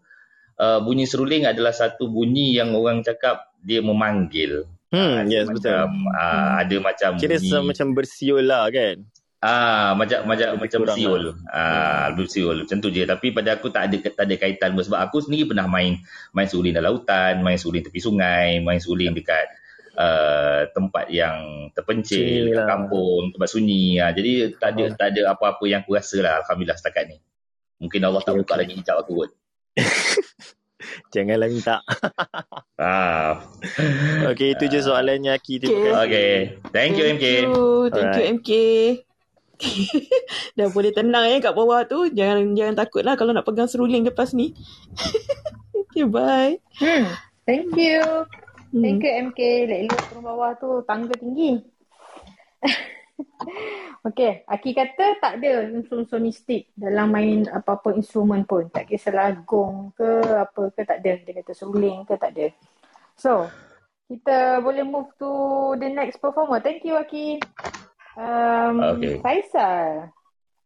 uh, bunyi seruling adalah satu bunyi yang orang cakap dia memanggil Hmm, yes betul. macam uh, ada macam Kira bunyi macam bersiul lah kan? Ah, macam macam macam siul. lah. Ah, lebih siul macam tu je. Tapi pada aku tak ada tak ada kaitan pun sebab aku sendiri pernah main main suling dalam lautan, main suling tepi sungai, main suling dekat uh, tempat yang terpencil, dekat lah. kampung, tempat sunyi. Ah, jadi tak ada tak ada apa-apa yang aku rasa lah alhamdulillah setakat ni. Mungkin Allah tak Okay, buka okay. lagi hijab aku kot. (laughs) (laughs) Janganlah minta. Ah. (laughs) Okey, itu je soalannya Aki. Terima Okay. kasih. Okay. Thank you MK. Thank you, thank you MK. (laughs) Dah boleh tenang ya kat bawah tu. Jangan jangan takut lah kalau nak pegang seruling lepas ni. okay, bye. Hmm, thank you. Hmm. Thank you MK. Elok turun bawah tu tangga tinggi. (laughs) okay, Aki kata tak ada unsur-unsur mistik dalam main apa-apa instrumen pun. Tak kisahlah gong ke apa ke tak ada. Dia kata seruling ke tak ada. So, kita boleh move to the next performer. Thank you Aki. Um, Okay. Faisal.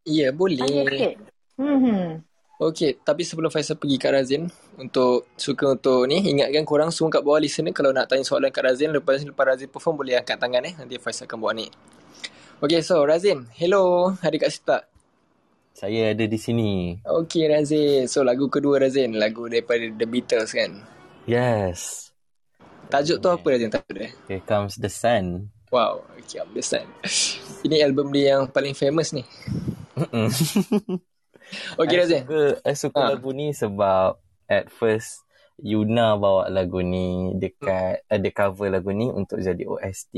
Ya, Tanya boleh. sikit. Hmm. Okey, tapi sebelum Faisal pergi kat Razin untuk suka untuk ni ingatkan korang semua kat bawah listener kalau nak tanya soalan kat Razin lepas lepas Razin perform boleh angkat tangan eh nanti Faisal akan buat ni. Okey, so Razin, hello, ada kat situ tak? Saya ada di sini. Okey Razin, so lagu kedua Razin, lagu daripada The Beatles kan. Yes. Tajuk tu apa Razin tajuk dia? Here comes the sun. Wow, okay, I'm understand. (laughs) Ini album dia yang paling famous ni. (laughs) Okey I Razin. suka, I suka Ha. lagu ni sebab at first Yuna bawa lagu ni dekat ada cover lagu ni untuk jadi OST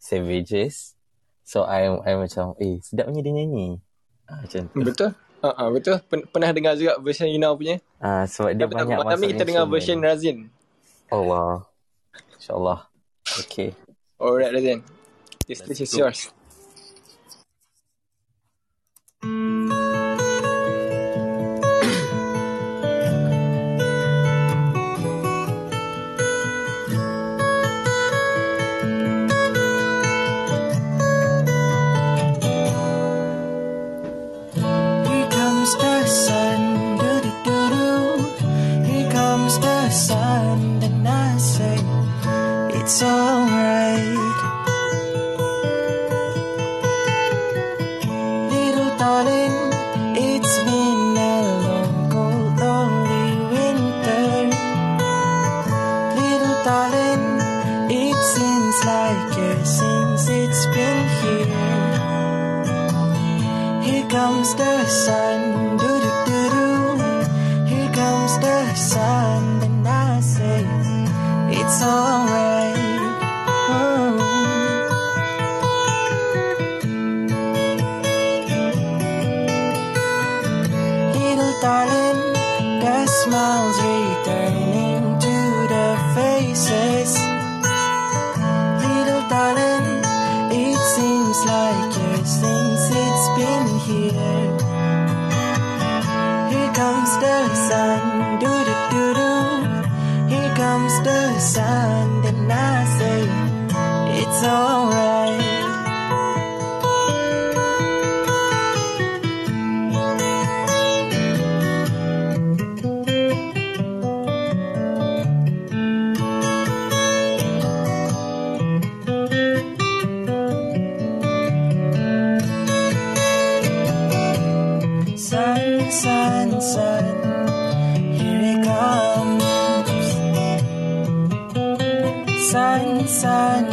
Savages. So I I macam eh sedapnya dia nyanyi. Ah, macam tu. Betul? Ah, uh, betul. Pen- pernah dengar juga version Yuna punya. Ah sebab dia Tapi banyak masuk kita dengar version Razin. Allah. InsyaAllah. Okay. Alright Razin. This this is yours.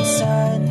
Sun,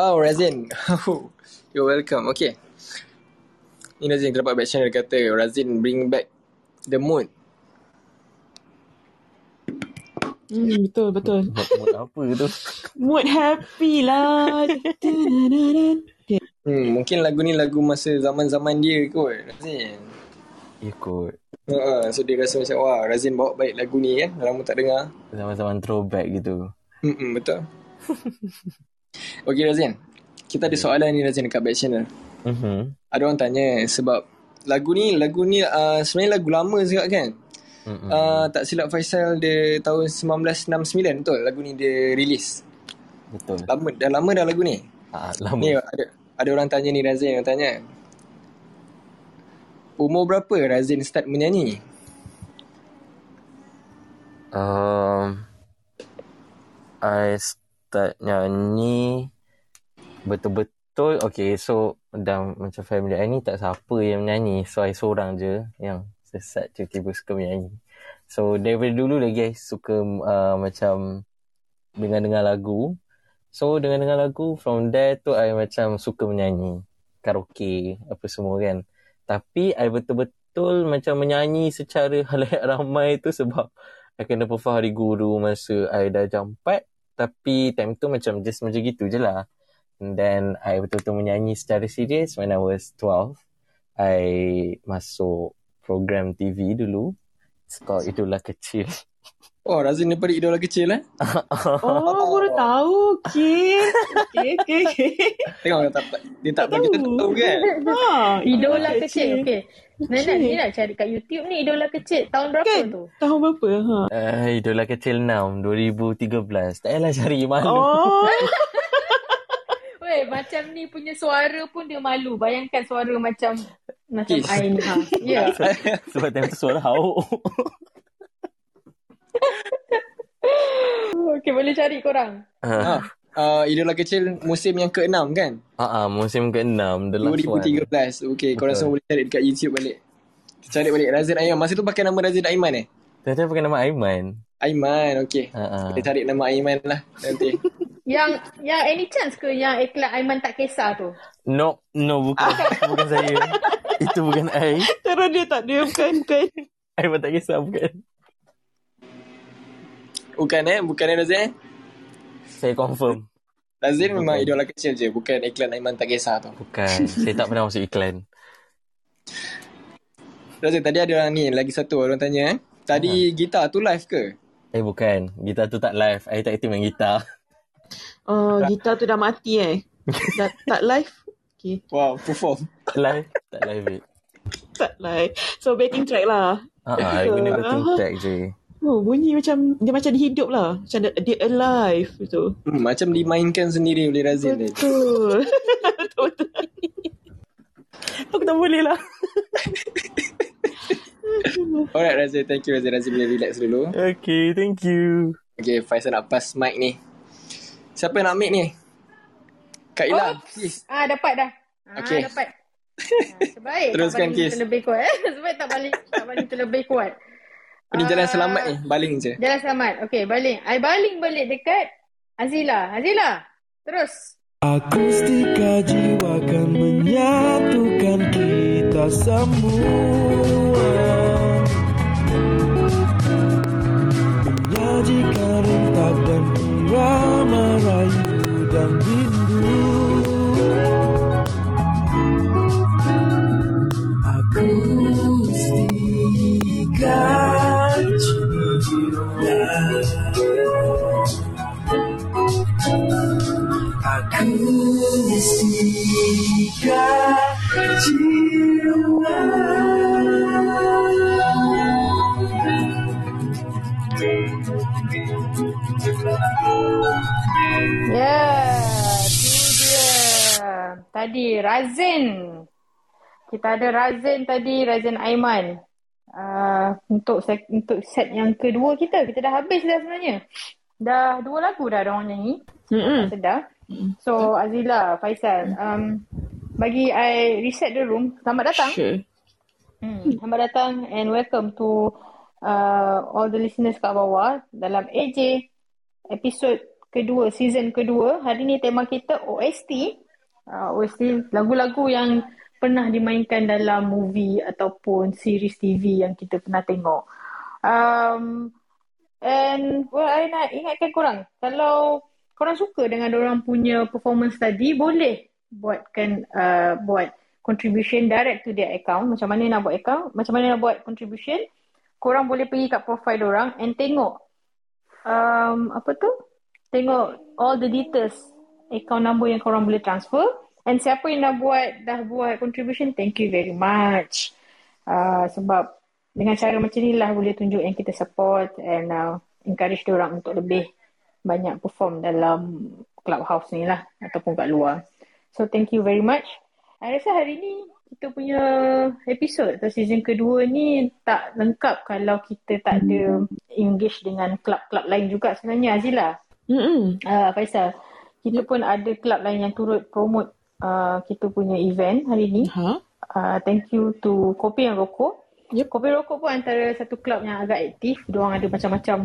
Wow, Razin. (laughs) You're welcome. Okay. Ni Razin kita dapat back channel kata Razin bring back the mood. Hmm, betul, betul. Mood, apa tu? (laughs) Mood happy lah. okay. Hmm, mungkin lagu ni lagu masa zaman-zaman dia kot, Razin. Ya kot. Uh, so dia rasa macam wah Razin bawa baik lagu ni kan lama tak dengar Zaman-zaman throwback gitu. Hmm, betul (laughs) Okay Razin kita ada soalan ni Razin dekat back channel Mhm. ada orang tanya sebab lagu ni lagu ni uh, sebenarnya lagu lama juga kan Mhm. uh, tak silap Faisal dia tahun 1969 betul lagu ni dia release Betul. lama dah lama dah lagu ni Ah, lama. ni ada ada orang tanya ni Razin yang tanya umur berapa Razin start menyanyi Um, I start nyanyi betul-betul okay so dalam macam family I ni tak siapa yang menyanyi so I seorang je yang sesat tiba-tiba suka menyanyi. So daripada dulu lagi I suka uh, macam dengar-dengar lagu. So dengar-dengar lagu from there tu I macam suka menyanyi. Karaoke apa semua kan. Tapi I betul-betul macam menyanyi secara (laughs) halayak ramai tu sebab I kena perform hari guru masa I dah jam 4 tapi time tu macam just macam gitu je lah. And then I betul-betul menyanyi secara serius when I was 12. I masuk program TV dulu. It's called Idola Kecil. (laughs) Oh, Razin daripada idola kecil eh? (laughs) Oh, baru tahu. Okay. Okay, okay, okay. Tengok dia tak, dia tak bagi kita tahu kan? Ha, Idola kecil. Okey. Nana ni nak cari kat YouTube ni idola kecil. Tahun berapa Kan? tu? Tahun berapa? Ha. Uh, Idola Kecil 6, 2013. Tak payahlah cari malu. Oh. (laughs) Weh, macam ni punya suara pun dia malu. Bayangkan suara macam macam. Ain ha. (laughs) Ya. Sebab time tu suara hauk. (laughs) Okey, boleh cari korang. Ah, Uh, idola kecil musim yang ke-6 kan? ah, ah, musim ke-6, the last one. 2013. Okay, korang Betul. semua boleh cari dekat YouTube balik. Cari balik Razin Aiman. Masa tu pakai nama Razin Aiman eh? Tadi pakai nama Aiman. Aiman, okay. Ah, ah. Kita cari nama Aiman lah nanti. (laughs) Yang yang any chance ke yang iklan Aiman tak kisah tu? No, no bukan. (laughs) bukan saya. Itu bukan I. Cara dia tak dia bukan bukan. Aiman tak kisah bukan. Bukan eh? Bukan eh Razin eh? Saya confirm. Razin memang Bukan. idola kecil je. Bukan iklan Aiman tak kisah tu. Bukan. Saya tak pernah masuk iklan. (laughs) Razin, tadi ada orang ni. Lagi satu orang tanya eh. Tadi gitar tu live ke? Eh bukan, gitar tu tak live. I tak aktif main gitar. Oh, gitar tu dah mati eh. Dah, tak live? Okay. Wow, perform. live? Tak live it. Tak live. So, backing track lah. Ah, uh, I guna backing track je. Oh, bunyi macam, dia macam dia hidup lah. Macam dia, dia alive gitu. Hmm, macam dimainkan sendiri oleh Razil tadi. Betul. (laughs) Betul-betul. Aku tak boleh lah. (laughs) Alright Razil, thank you Razil. Razil boleh relax dulu. Okay, thank you. Okay, Faisal nak pass mic ni. Siapa yang nak mic ni? Kak Ila, Oops. please. Ah, dapat dah. Ah, Okay. dapat. Ah, sebaik (laughs) Teruskan, tak baling Kis. terlebih kuat. Eh? Sebaik tak baling, tak baling terlebih kuat. Ini jalan Ah. selamat ni, baling je. Jalan selamat. Okay, baling. I baling balik dekat Azila. Azila, terus. Akustika jiwa kan menyatukan kita semua Menyajikan rentak dan irama rayu jiwa Akustika jiwa Ya, tu dia. Tadi Razin. Kita ada Razin tadi, Razin Aiman. Uh, untuk set, untuk set yang kedua kita, kita dah habis dah sebenarnya. Dah dua lagu dah orang nyanyi. Mm-mm. Sedar. So Azila, Faisal, um, bagi I reset the room. Selamat datang. Sure. Hmm, selamat datang and welcome to uh, all the listeners kat bawah dalam AJ episod kedua, season kedua. Hari ni tema kita OST. Uh, OST lagu-lagu yang pernah dimainkan dalam movie ataupun series TV yang kita pernah tengok. Um, and well, I nak ingatkan korang, kalau korang suka dengan orang punya performance tadi, boleh buatkan uh, buat contribution direct to their account. Macam mana nak buat account, macam mana nak buat contribution. Korang boleh pergi kat profile orang and tengok um, apa tu? Tengok all the details account number yang korang boleh transfer. And siapa yang dah buat dah buat contribution, thank you very much. Uh, sebab dengan cara macam ni lah boleh tunjuk yang kita support and uh, encourage orang untuk lebih banyak perform dalam clubhouse ni lah ataupun kat luar. So thank you very much. I rasa hari ni kita punya episod atau season kedua ni tak lengkap kalau kita tak ada engage dengan club-club lain juga sebenarnya Azila. Mm-mm. Uh, Faisal, kita pun ada club lain yang turut promote uh, kita punya event hari ni. Ha? Uh, thank you to Kopi and Rokok. Yep. Kopi Rokok pun antara satu club yang agak aktif. Diorang ada macam-macam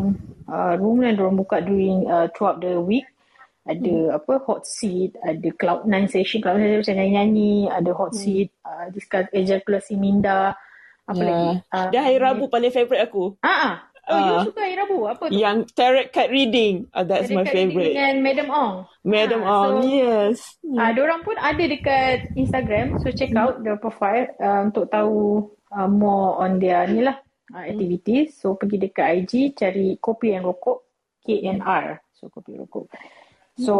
uh, room yang diorang buka during uh, throughout the week. Ada Hmm. apa hot seat, ada cloud nine session, cloud nine session macam nyanyi-nyanyi, ada hot Hmm. seat, uh, discuss ejakulasi minda, apa Ya. lagi? Uh, Dia hari Rabu paling favourite aku. Ah, ah. Oh, you Ah. suka hari Rabu? Apa tu? Yang tarot card reading. Ah, that's my Dekat favourite. Dengan Madam Ong. Madam Ah, Ong, so- yes. Ah, uh, orang pun ada dekat Instagram. So check out their profile uh, untuk tahu uh, more on their ni lah uh, activities. So pergi dekat IG cari kopi and rokok KNR. So kopi rokok. So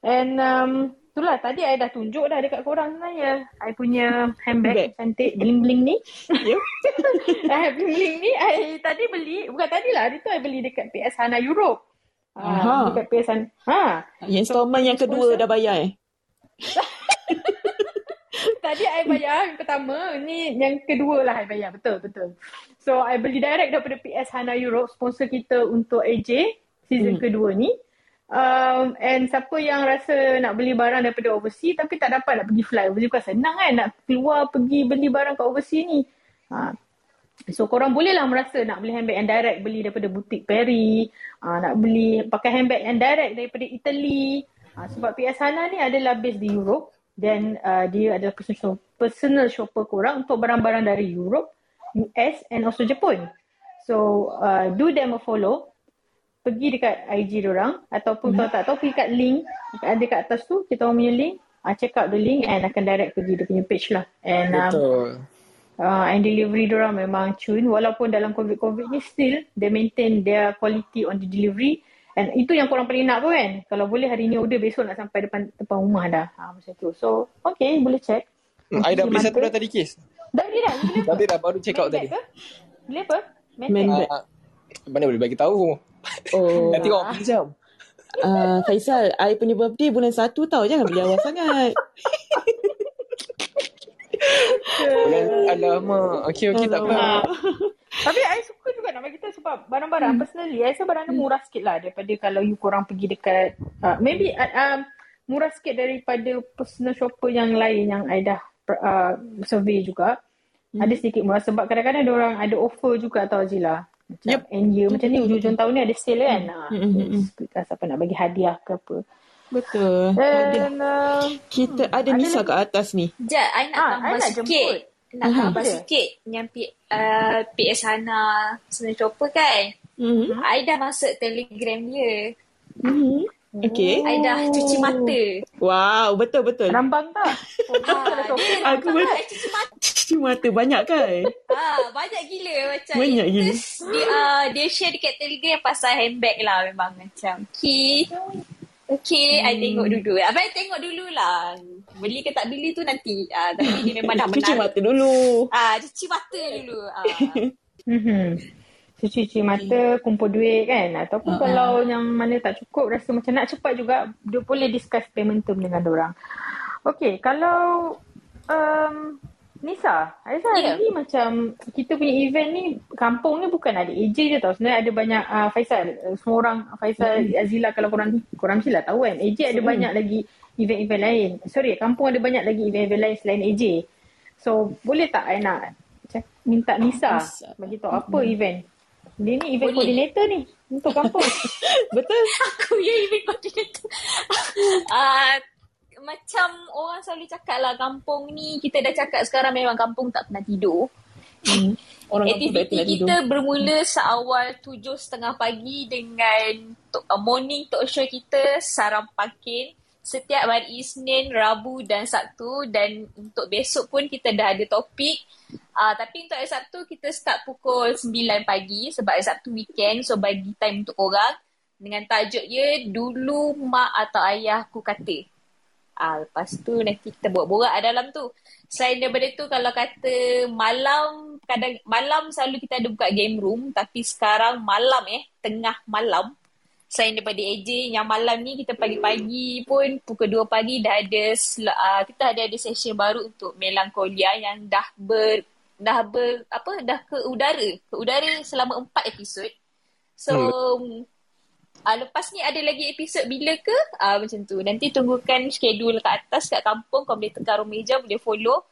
and um, itulah tadi I dah tunjuk dah dekat korang sebenarnya. I punya handbag Bag. cantik bling-bling ni. Yep. (laughs) I bling-bling ni I tadi beli bukan tadi lah. Hari tu I beli dekat PS Hana Europe. Aha. Uh, dekat PS Hana. Ha. Yang installment yang kedua dah bayar eh. (laughs) Tadi I bayar yang pertama, ni yang kedua lah I bayar. Betul, betul. So, I beli direct daripada PS Hana Europe, sponsor kita untuk AJ season Hmm. kedua ni. Um, and siapa yang rasa nak beli barang daripada overseas tapi tak dapat nak pergi fly overseas bukan senang kan nak keluar pergi beli barang kat overseas ni. Ha. So korang boleh lah merasa nak beli handbag yang direct beli daripada butik Perry, uh, nak beli pakai handbag yang direct daripada Italy. Uh, sebab PS Hana ni adalah base di Europe dan uh, dia adalah personal, personal shopper korang untuk barang-barang dari Europe, US and also Jepun. So uh, do them a follow. Pergi dekat IG diorang ataupun kalau tak tahu pergi kat link ada kat atas tu kita orang punya link. Uh, check out the link and akan direct pergi dia punya page lah. And um, Betul. uh, and delivery diorang memang cun walaupun dalam COVID-COVID ni still they maintain their quality on the delivery and itu yang korang paling nak pun kan kalau boleh hari ni order besok nak sampai depan depan rumah dah ha, macam tu so okay boleh check Hmm, I dah beli satu dah tadi kes. dah beli dah Tapi dah baru check out tadi. ke beli apa bag bag. Ah, mana boleh bagi tahu. Oh. Nanti orang pergi jam. Uh, Faisal, I punya birthday bulan satu tau. Jangan beli awal sangat. (laughs) Bulan alamak. Okey okey tak apa. Tapi I suka juga nak bagi tahu sebab barang-barang personally I rasa barang dia murah sikit lah daripada kalau you korang pergi dekat uh, maybe uh, um, murah sikit daripada personal shopper yang lain yang I dah uh, survey juga. Ada sedikit murah sebab kadang-kadang ada orang ada offer juga tau Zila. Macam Yep. end year macam ni hujung-hujung tahun ni ada sale kan. Ha, Mm, mm, mm, yes, siapa nak bagi hadiah ke apa. Betul. Ada. Dan uh, Kita ada Nisa kat atas ni. Sekejap, I nak Ah, tambah I nak sikit. jemput. Nak tambah Ada. sikit yang P, uh, PS Hana Senang Chopper kan. Mm-hmm. I dah masuk telegram dia. Mm-hmm. Okay. I dah cuci mata. Wow, betul-betul. rambang tak? Oh, betul dah Ah, shopper. dia Aku betul. I cuci mata. Cuci mata banyak kan? Ah, banyak gila macam Banyak gila. Terus dia, uh, dia share dekat telegram pasal handbag lah memang macam. Okay. Okay, I Hmm. tengok dulu. Abang I tengok dulu lah. Beli ke tak beli tu nanti. Ah, tapi dia (laughs) memang dah Cuci menarik. mata dulu. Ah, cuci mata (laughs) dulu. Ah. Mm-hmm. So, cuci mata, kumpul duit kan. Ataupun Uh-uh. kalau yang mana tak cukup, rasa macam nak cepat juga, dia boleh discuss payment term dengan orang. Okay, kalau um, Nisa, Aiza Ya. yeah. ni macam kita punya event ni, kampung ni bukan ada AJ je tau. Sebenarnya ada banyak uh, Faisal, uh, semua orang Faisal, Azila kalau korang, korang mesti lah tahu kan. AJ ada Mm. banyak lagi event-event lain. Sorry, kampung ada banyak lagi event-event lain selain AJ. So, boleh tak I nak minta Nisa bagi tahu apa event? Dia ni event Boleh. coordinator ni untuk kampung. (laughs) Betul. (laughs) Aku ya event coordinator. (laughs) Ah, macam orang selalu cakap lah kampung ni kita dah cakap sekarang memang kampung tak pernah tidur. Hmm. (laughs) Orang Aktiviti nak tidur. kita bermula seawal tujuh setengah pagi dengan to- uh, morning talk show kita Saram Pakin setiap hari Isnin, Rabu dan Sabtu dan untuk besok pun kita dah ada topik. Uh, tapi untuk hari Sabtu kita start pukul 9 pagi sebab hari Sabtu weekend so bagi time untuk orang dengan tajuk dia dulu mak atau ayahku kata. Ah, lepas tu nanti kita buat borak kat dalam tu. Selain daripada tu kalau kata malam kadang malam selalu kita ada buka game room tapi sekarang malam eh tengah malam selain daripada AJ yang malam ni kita pagi-pagi pun pukul 2 pagi dah ada uh, kita ada ada session baru untuk melankolia yang dah ber dah ber apa dah ke udara ke udara selama 4 episod. So Uh, lepas ni ada lagi episod bila ke? Uh, macam tu. Nanti tunggukan schedule kat atas kat kampung. Kau boleh tekan meja, boleh follow.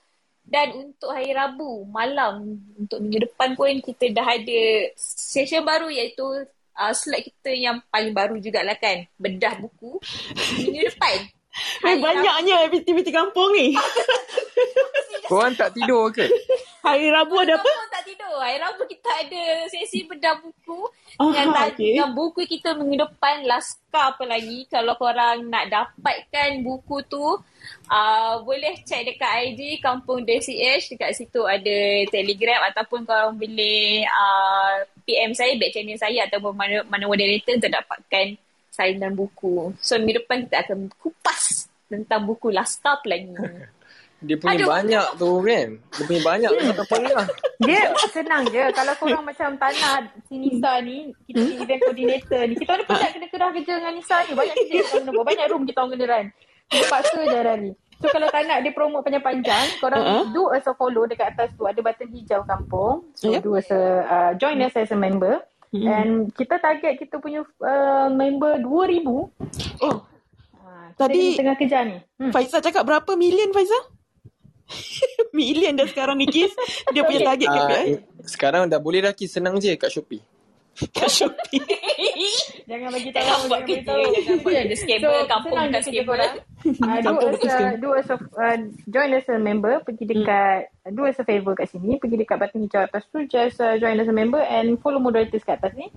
Dan untuk hari Rabu malam, untuk minggu depan pun kita dah ada session baru iaitu uh, slot kita yang paling baru jugalah kan. Bedah buku. Minggu depan. Eh, banyaknya aktiviti kampung ni. (laughs) Korang tak tidur ke? Hari Rabu ada apa? Kampung tak tidur. Hari Rabu kita ada sesi bedah buku. Ah, dengan, ta- okey. dengan buku kita minggu depan Laskar apa lagi. Kalau korang nak dapatkan buku tu, uh, boleh check dekat IG Kampung DCH. Dekat situ ada telegram ataupun korang boleh uh, PM saya, back channel saya ataupun mana, mana moderator untuk dapatkan salinan buku. So minggu depan kita akan kupas tentang buku Laskar apa lagi. (laughs) Dia punya Aduh. banyak tu kan. Dia punya banyak tu tak pernah. Dia senang je. Kalau korang macam tak nak si Nisa ni, kita ni event coordinator ni. Kita orang penat kena kerah kerja dengan Nisa ni. Banyak kerja kita orang kena buat. Banyak room kita orang kena run. Kita paksa je Rani. So kalau tak nak dia promote panjang-panjang, korang Uh-uh. do as a follow dekat atas tu. Ada button hijau kampung. So Yep. do as a, uh, join us as a member. Mm-mm. And kita target kita punya uh, member 2,000. Oh, Ha, kita Tadi- tengah kejar ni. Hmm. Faizal cakap berapa million Faizal? (laughs) million dah sekarang ni Kis. Dia punya target Ah, KPI. sekarang dah boleh dah Kis senang je kat Shopee. Kat Shopee. (laughs) Jangan bagi tahu. Jangan buat bagi kerja. tahu. Jangan buat scammer. Kampung kerja scammer. korang. Uh, do Kampung as bukan a, scam. do as a, uh, join as a member, pergi dekat, do as a favor kat sini, pergi dekat button hijau atas tu, just uh, join as a member and follow moderators kat atas ni.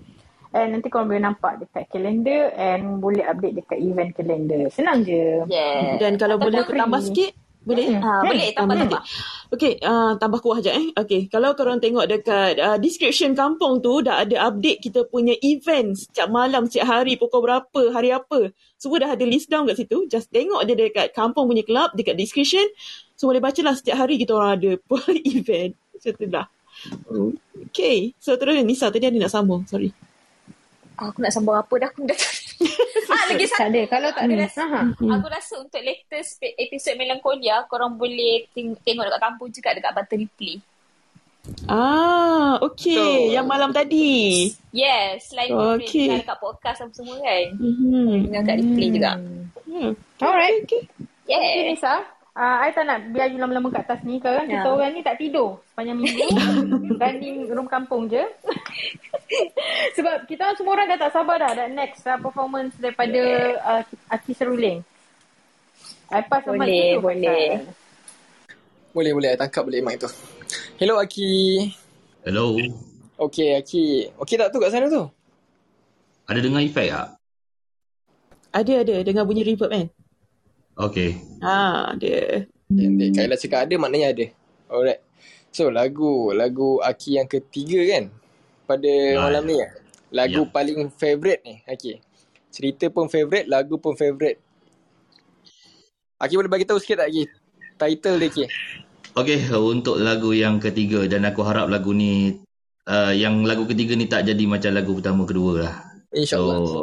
And nanti korang boleh nampak dekat kalender and boleh update dekat event kalender. Senang je. Yeah. Dan kalau boleh aku tambah sikit, Boleh? Ah, boleh, tambah, Tambah tambah. sikit. Okey, uh, tambah kuah je eh. Okey, kalau korang tengok dekat uh, description kampung tu dah ada update kita punya event setiap malam, setiap hari, pukul berapa, hari apa. Semua dah ada list down kat situ. Just tengok je dekat kampung punya club, dekat description. So boleh baca lah setiap hari kita orang ada (laughs) per event. Macam tu dah. Okay, so terus Nisa tadi ada nak sambung. Sorry. Aku nak sambung apa dah aku dah (laughs) ah, lagi satu. Tak ada. Kalau tak ada, Aku rasa, ha. aku rasa untuk latest episode Melancholia, korang boleh ting- tengok dekat kampung juga dekat button replay. Ah, okay. So- Yang malam tadi. Yes, selain Okay. okay. replay dengar dekat podcast apa semua kan. Mm-hmm. Dengar kat replay juga. Yeah. Alright. Okay. Yeah. Okay, Nisa. Uh, I tak nak biar you lama-lama kat atas ni Sekarang kita Ya. orang ni tak tidur Sepanjang minggu (laughs) Running room kampung je (laughs) Sebab kita semua orang dah tak sabar dah That next uh, performance daripada uh, Aki Seruling I pass Boleh, to you, boleh. Boleh, boleh. I tangkap boleh mic tu. Hello, Aki. Hello. Okay, Aki. Okay tak tu kat sana tu? Ada dengar efek tak? Ada, ada. Dengar bunyi reverb kan? Okay. Ah, ada. Yang Kaila cakap ada, maknanya ada. Alright. So, lagu. Lagu Aki yang ketiga kan? Pada Ah, malam ni. eh? Lagu paling favourite ni. Aki. Cerita pun favourite, lagu pun favourite. Aki boleh bagi tahu sikit tak Aki? Title dia Aki. Okay, untuk lagu yang ketiga dan aku harap lagu ni uh, yang lagu ketiga ni tak jadi macam lagu pertama kedua lah. InsyaAllah. So,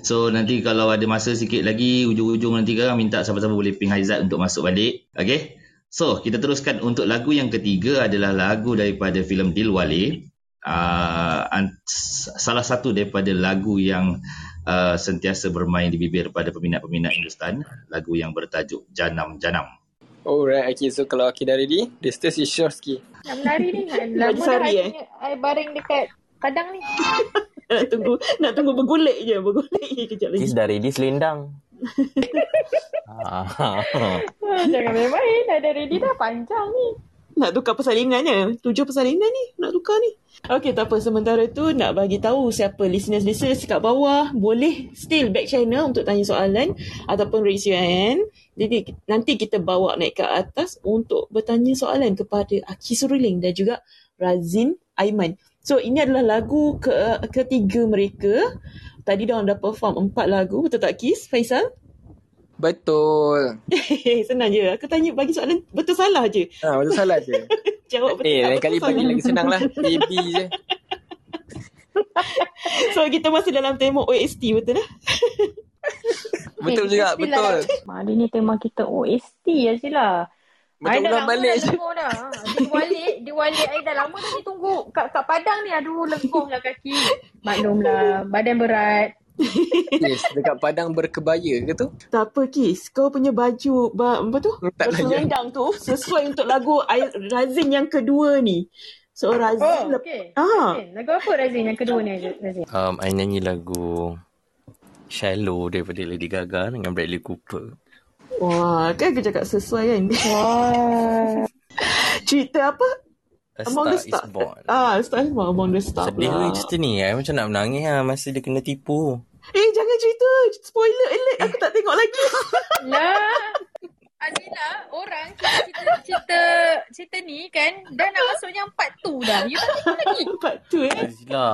so nanti kalau ada masa sikit lagi ujung-ujung nanti kan minta siapa-siapa boleh ping Haizat untuk masuk balik. Okay. So, kita teruskan untuk lagu yang ketiga adalah lagu daripada filem Dilwale. Uh, an- salah satu daripada lagu yang uh, sentiasa bermain di bibir pada peminat-peminat Hindustan. Lagu yang bertajuk Janam Janam. Alright Aki. So, kalau Aki dah ready, the stage is Aki. Nak menari ni Lama dah sari, I, eh? I baring dekat Padang ni (laughs) nak tunggu nak tunggu bergolek je. Bergolek je kejap lagi. Kis dah ready selendang. ah. Jangan main-main Dah ada ready dah Panjang ni Nak tukar persalingannya. Tujuh persalinan ni. Nak tukar ni. Okay, tak apa. Sementara tu nak bagi tahu siapa listeners-listeners kat bawah. Boleh still back channel untuk tanya soalan. Ataupun raise your hand. Jadi nanti kita bawa naik ke atas untuk bertanya soalan kepada Aki Suruling dan juga Razin Aiman. So ini adalah lagu ke ketiga mereka. Tadi dia dah perform empat lagu. Betul tak Kis? Faisal? Betul. (laughs) Senang je. Aku tanya bagi soalan betul salah je. Ha, betul salah je. (laughs) Jawab betul. Eh, lain kali bagi lagi senang lah. (laughs) A, B je. So kita masih dalam tema OST betul lah? Betul juga, kita still betul. Lah. Hari ni tema kita OST je Sila. Macam I ulang lama balik je. lengur dah. Dia balik, dia balik. I dah lama dah ni tunggu kat, kat Padang ni. Aduh, lengur lah kaki. Maklumlah, badan berat. Yes, dekat Padang berkebaya ke tu? Tak apa Kis, kau punya baju ba, apa tu? Tak layan. Berselendang tu sesuai untuk lagu Razin yang kedua ni. So Razin Oh, okay. Ah. Razin. Lagu apa Razin yang kedua ni Razin? Um, I nyanyi lagu Shallow daripada Lady Gaga dengan Bradley Cooper. Wah, kan aku cakap sesuai kan? Wah. (laughs) Cerita apa? A Among the Star. Ah, Star is Born. Among the Stars Sedih pula. cerita ni. I macam nak menangis lah masa dia kena tipu. Eh, jangan cerita. Spoiler alert. Aku tak tengok lagi. Lah. (laughs) Azila, orang cerita, cerita, cerita ni kan dah nak masuk yang part 2 dah. You tak lagi. (laughs) Part 2 eh? Azila,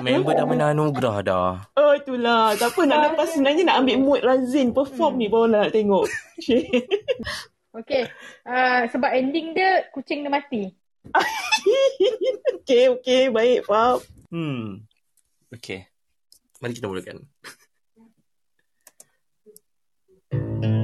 member dah menang anugerah dah. Oh, itulah. Tak apa nak lepas sebenarnya nak ambil mood Razin perform ni baru nak tengok. (laughs) Okay. Uh, sebab ending dia kucing dia mati. (laughs) okay, okay. Baik, faham. Hmm. Okay. Mari kita mulakan. Tell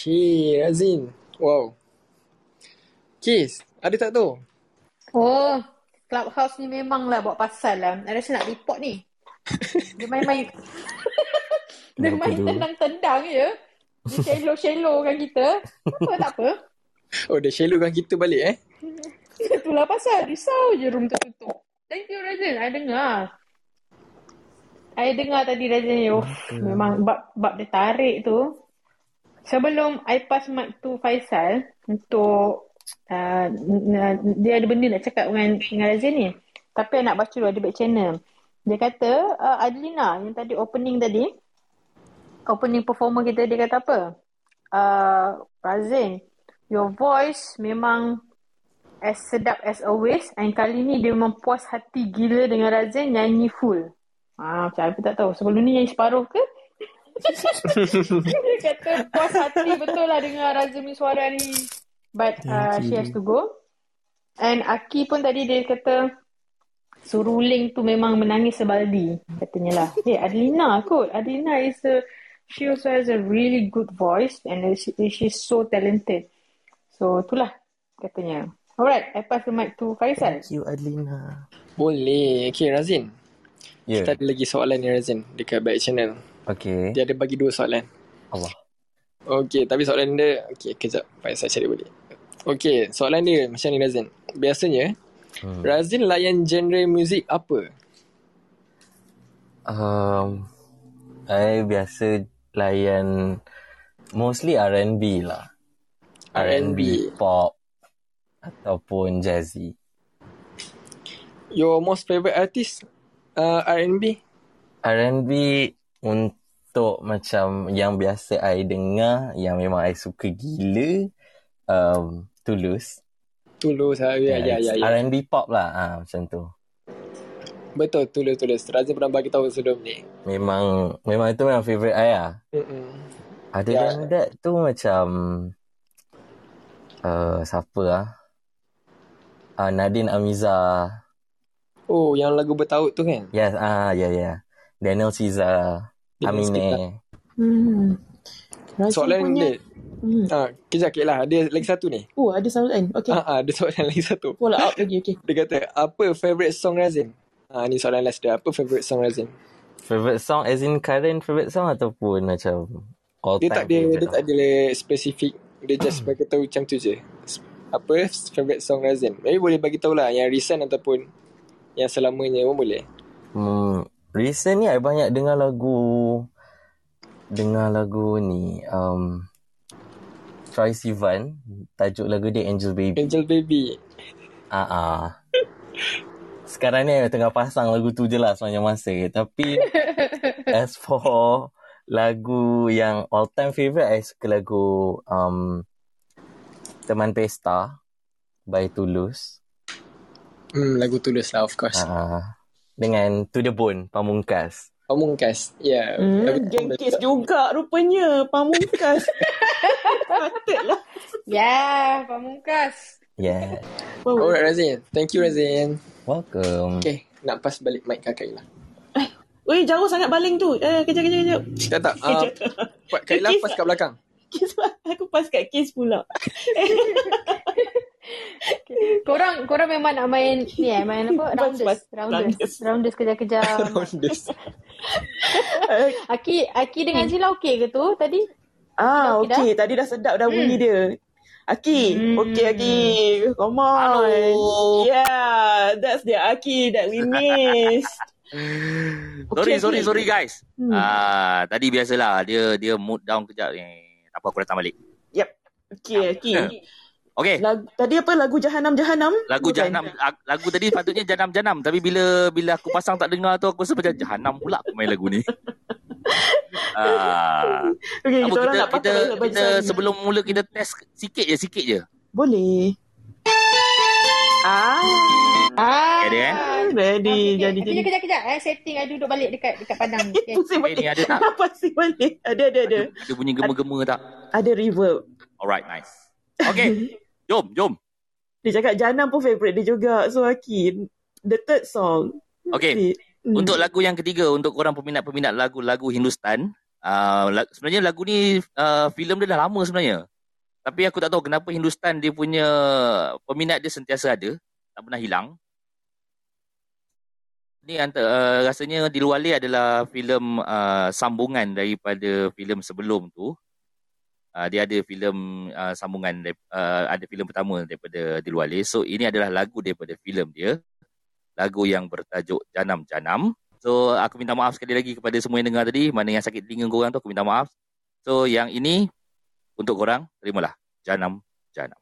Okay, Razin. Wow. Kes, ada tak tu? Oh, Clubhouse ni memanglah buat pasal lah. Ada rasa nak report ni. (laughs) Dia main-main. (laughs) Dia Kenapa main tendang-tendang je. Dia shallow-shallow kan kita. Apa tak apa. Oh, dia shallowkan kita balik eh? (laughs) Itulah pasal. Risau je room tertutup. Thank you Razin. I dengar. I dengar tadi Razin. Oh, memang bab, bab dia tarik tu. Sebelum I pass mic to Faisal untuk uh, dia ada benda nak cakap dengan, dengan Razin ni. Tapi I nak baca dulu ada back channel. Dia kata uh, Adelina yang tadi opening tadi opening performer kita dia kata apa? Uh, Razin, your voice memang as sedap as always and kali ni dia memang puas hati gila dengan Razin nyanyi full. Ah, macam apa tak tahu. Sebelum ni nyanyi separuh ke? (laughs) dia kata puas hati betul lah dengan Razin ni suara ni. But uh, she has to go. And Aki pun tadi dia kata suruling tu memang menangis sebaldi katanya lah. Hey, Adelina kot. Adelina is a she also has a really good voice and she, she's so talented. So itulah katanya. Alright, I pass the mic to Faisal. Thank you, Adelina. Boleh. Okay, Razin. Ya. Kita ada lagi soalan ni, Razin. Dekat back channel. Okay. Dia ada bagi dua soalan. Allah. Okay, tapi soalan dia... Okay, kejap. Faisal cari balik. Okay, soalan dia macam ni, Razin. Biasanya, Hmm. Razin layan genre muzik apa? Um, I biasa layan mostly R&B lah. R&B. pop ataupun jazzy. Your most favourite artist uh, R&B? R&B untuk macam yang biasa I dengar, yang memang I suka gila, um, Tulus. Tulus. ah, Ya, ya, ya. ya. R&B pop lah, ah, macam tu. Betul, Tulus, Tulus. Razin pernah bagi tahu sebelum ni. Memang memang itu memang favourite I lah. Mm-mm. Other Ya. than that tu macam uh, siapa ah? Uh, Nadine Amiza. Oh, yang lagu bertaut tu kan? Yes, ah, ya, ya. Daniel Caesar, Daniel Amine. Hmm. Razin Soalan punya... dia. Hmm. Ha, kejap okay lah. Ada lagi satu ni. Oh, ada soalan. Okay. Ha, ha, ada soalan (laughs) lagi satu. Follow up lagi, okay. Dia kata, apa favourite song Razin? Ha, ni soalan last dia. Apa favourite song Razin? Favorite song as in current favorite song ataupun macam all Dia time tak ada favorite dia tak ada spesifik. Dia just bagi tahu macam tu je. Apa favourite song Razin? Maybe boleh bagi tahu lah yang recent ataupun yang selamanya pun boleh. Hmm, recent ni I banyak dengar lagu dengar lagu ni um Troy Sivan tajuk lagu dia Angel Baby. Angel Baby. Ah ah. Sekarang ni I tengah pasang lagu tu je lah sepanjang masa. Tapi (laughs) as for lagu yang all time favourite I suka lagu um Teman Pesta by Tulus. Hmm, lagu tulus lah of course. Ah, dengan To The Bone Pamungkas. Pamungkas. Ya. Yeah. Hmm, geng kes juga rupanya. Pamungkas. (laughs) Patutlah. Ya, Pamungkas. Yeah. Alright Razin. Thank you Razin. Welcome. Okay, nak pass balik mic kat Kaila. Oi, jauh sangat baling tu. Eh, kejap, kejap, kejap. Tak tak. Uh, Kaila Kes- pass kat belakang. (laughs) Kes, aku pas kat kes pula. (laughs) Korang korang memang nak main ni eh, main apa? (laughs) Rounders. Rounders. Rounders kejar-kejar. (laughs) Rounders. (laughs) Aki Aki dengan Zila okey ke tu tadi? Ah, Okey. Tadi dah sedap dah bunyi Hmm. dia. Aki. Okey, Aki. Come on. Yeah, that's the Aki that we missed. Sorry, Okay, sorry, okay. sorry guys. Hmm. Ah, tadi biasalah dia dia mood down kejap ni. Tak apa aku datang balik. Yep. Okey, Aki. Okey. Lagu, tadi apa lagu Jahanam Jahanam? Lagu Bukan? Jahanam ah, lagu tadi patutnya Janam Janam tapi bila bila aku pasang tak dengar tu aku rasa macam Jahanam pula aku main lagu ni. (laughs) ah. Okey, Apa, kita kita, nak kita, kita sana. sebelum mula kita test sikit je sikit je. Boleh. Ah. Ah. Ada eh? Ready. Jadi, Kejap jadi. kejap kejap. Eh, setting I duduk balik dekat dekat padang. Okay. Pusing Eh, ni ada tak? Pasti balik. Ada, ada, ada. Ada bunyi gema-gema tak? Ada reverb. Alright, nice. Okay. (laughs) Jom, jom. Dia cakap Janam pun favourite dia juga. So, Aki. The third song. Okay. Hmm. Untuk lagu yang ketiga, untuk korang peminat-peminat lagu-lagu Hindustan, uh, la- sebenarnya lagu ni, uh, filem dia dah lama sebenarnya. Tapi aku tak tahu kenapa Hindustan dia punya peminat dia sentiasa ada, tak pernah hilang. Ni antara, uh, rasanya di luar Leh adalah filem uh, sambungan daripada filem sebelum tu. Uh, dia ada filem uh, sambungan, uh, ada filem pertama daripada di luar. So ini adalah lagu daripada filem dia lagu yang bertajuk Janam Janam. So aku minta maaf sekali lagi kepada semua yang dengar tadi, mana yang sakit telinga korang tu aku minta maaf. So yang ini untuk korang terimalah Janam. Janam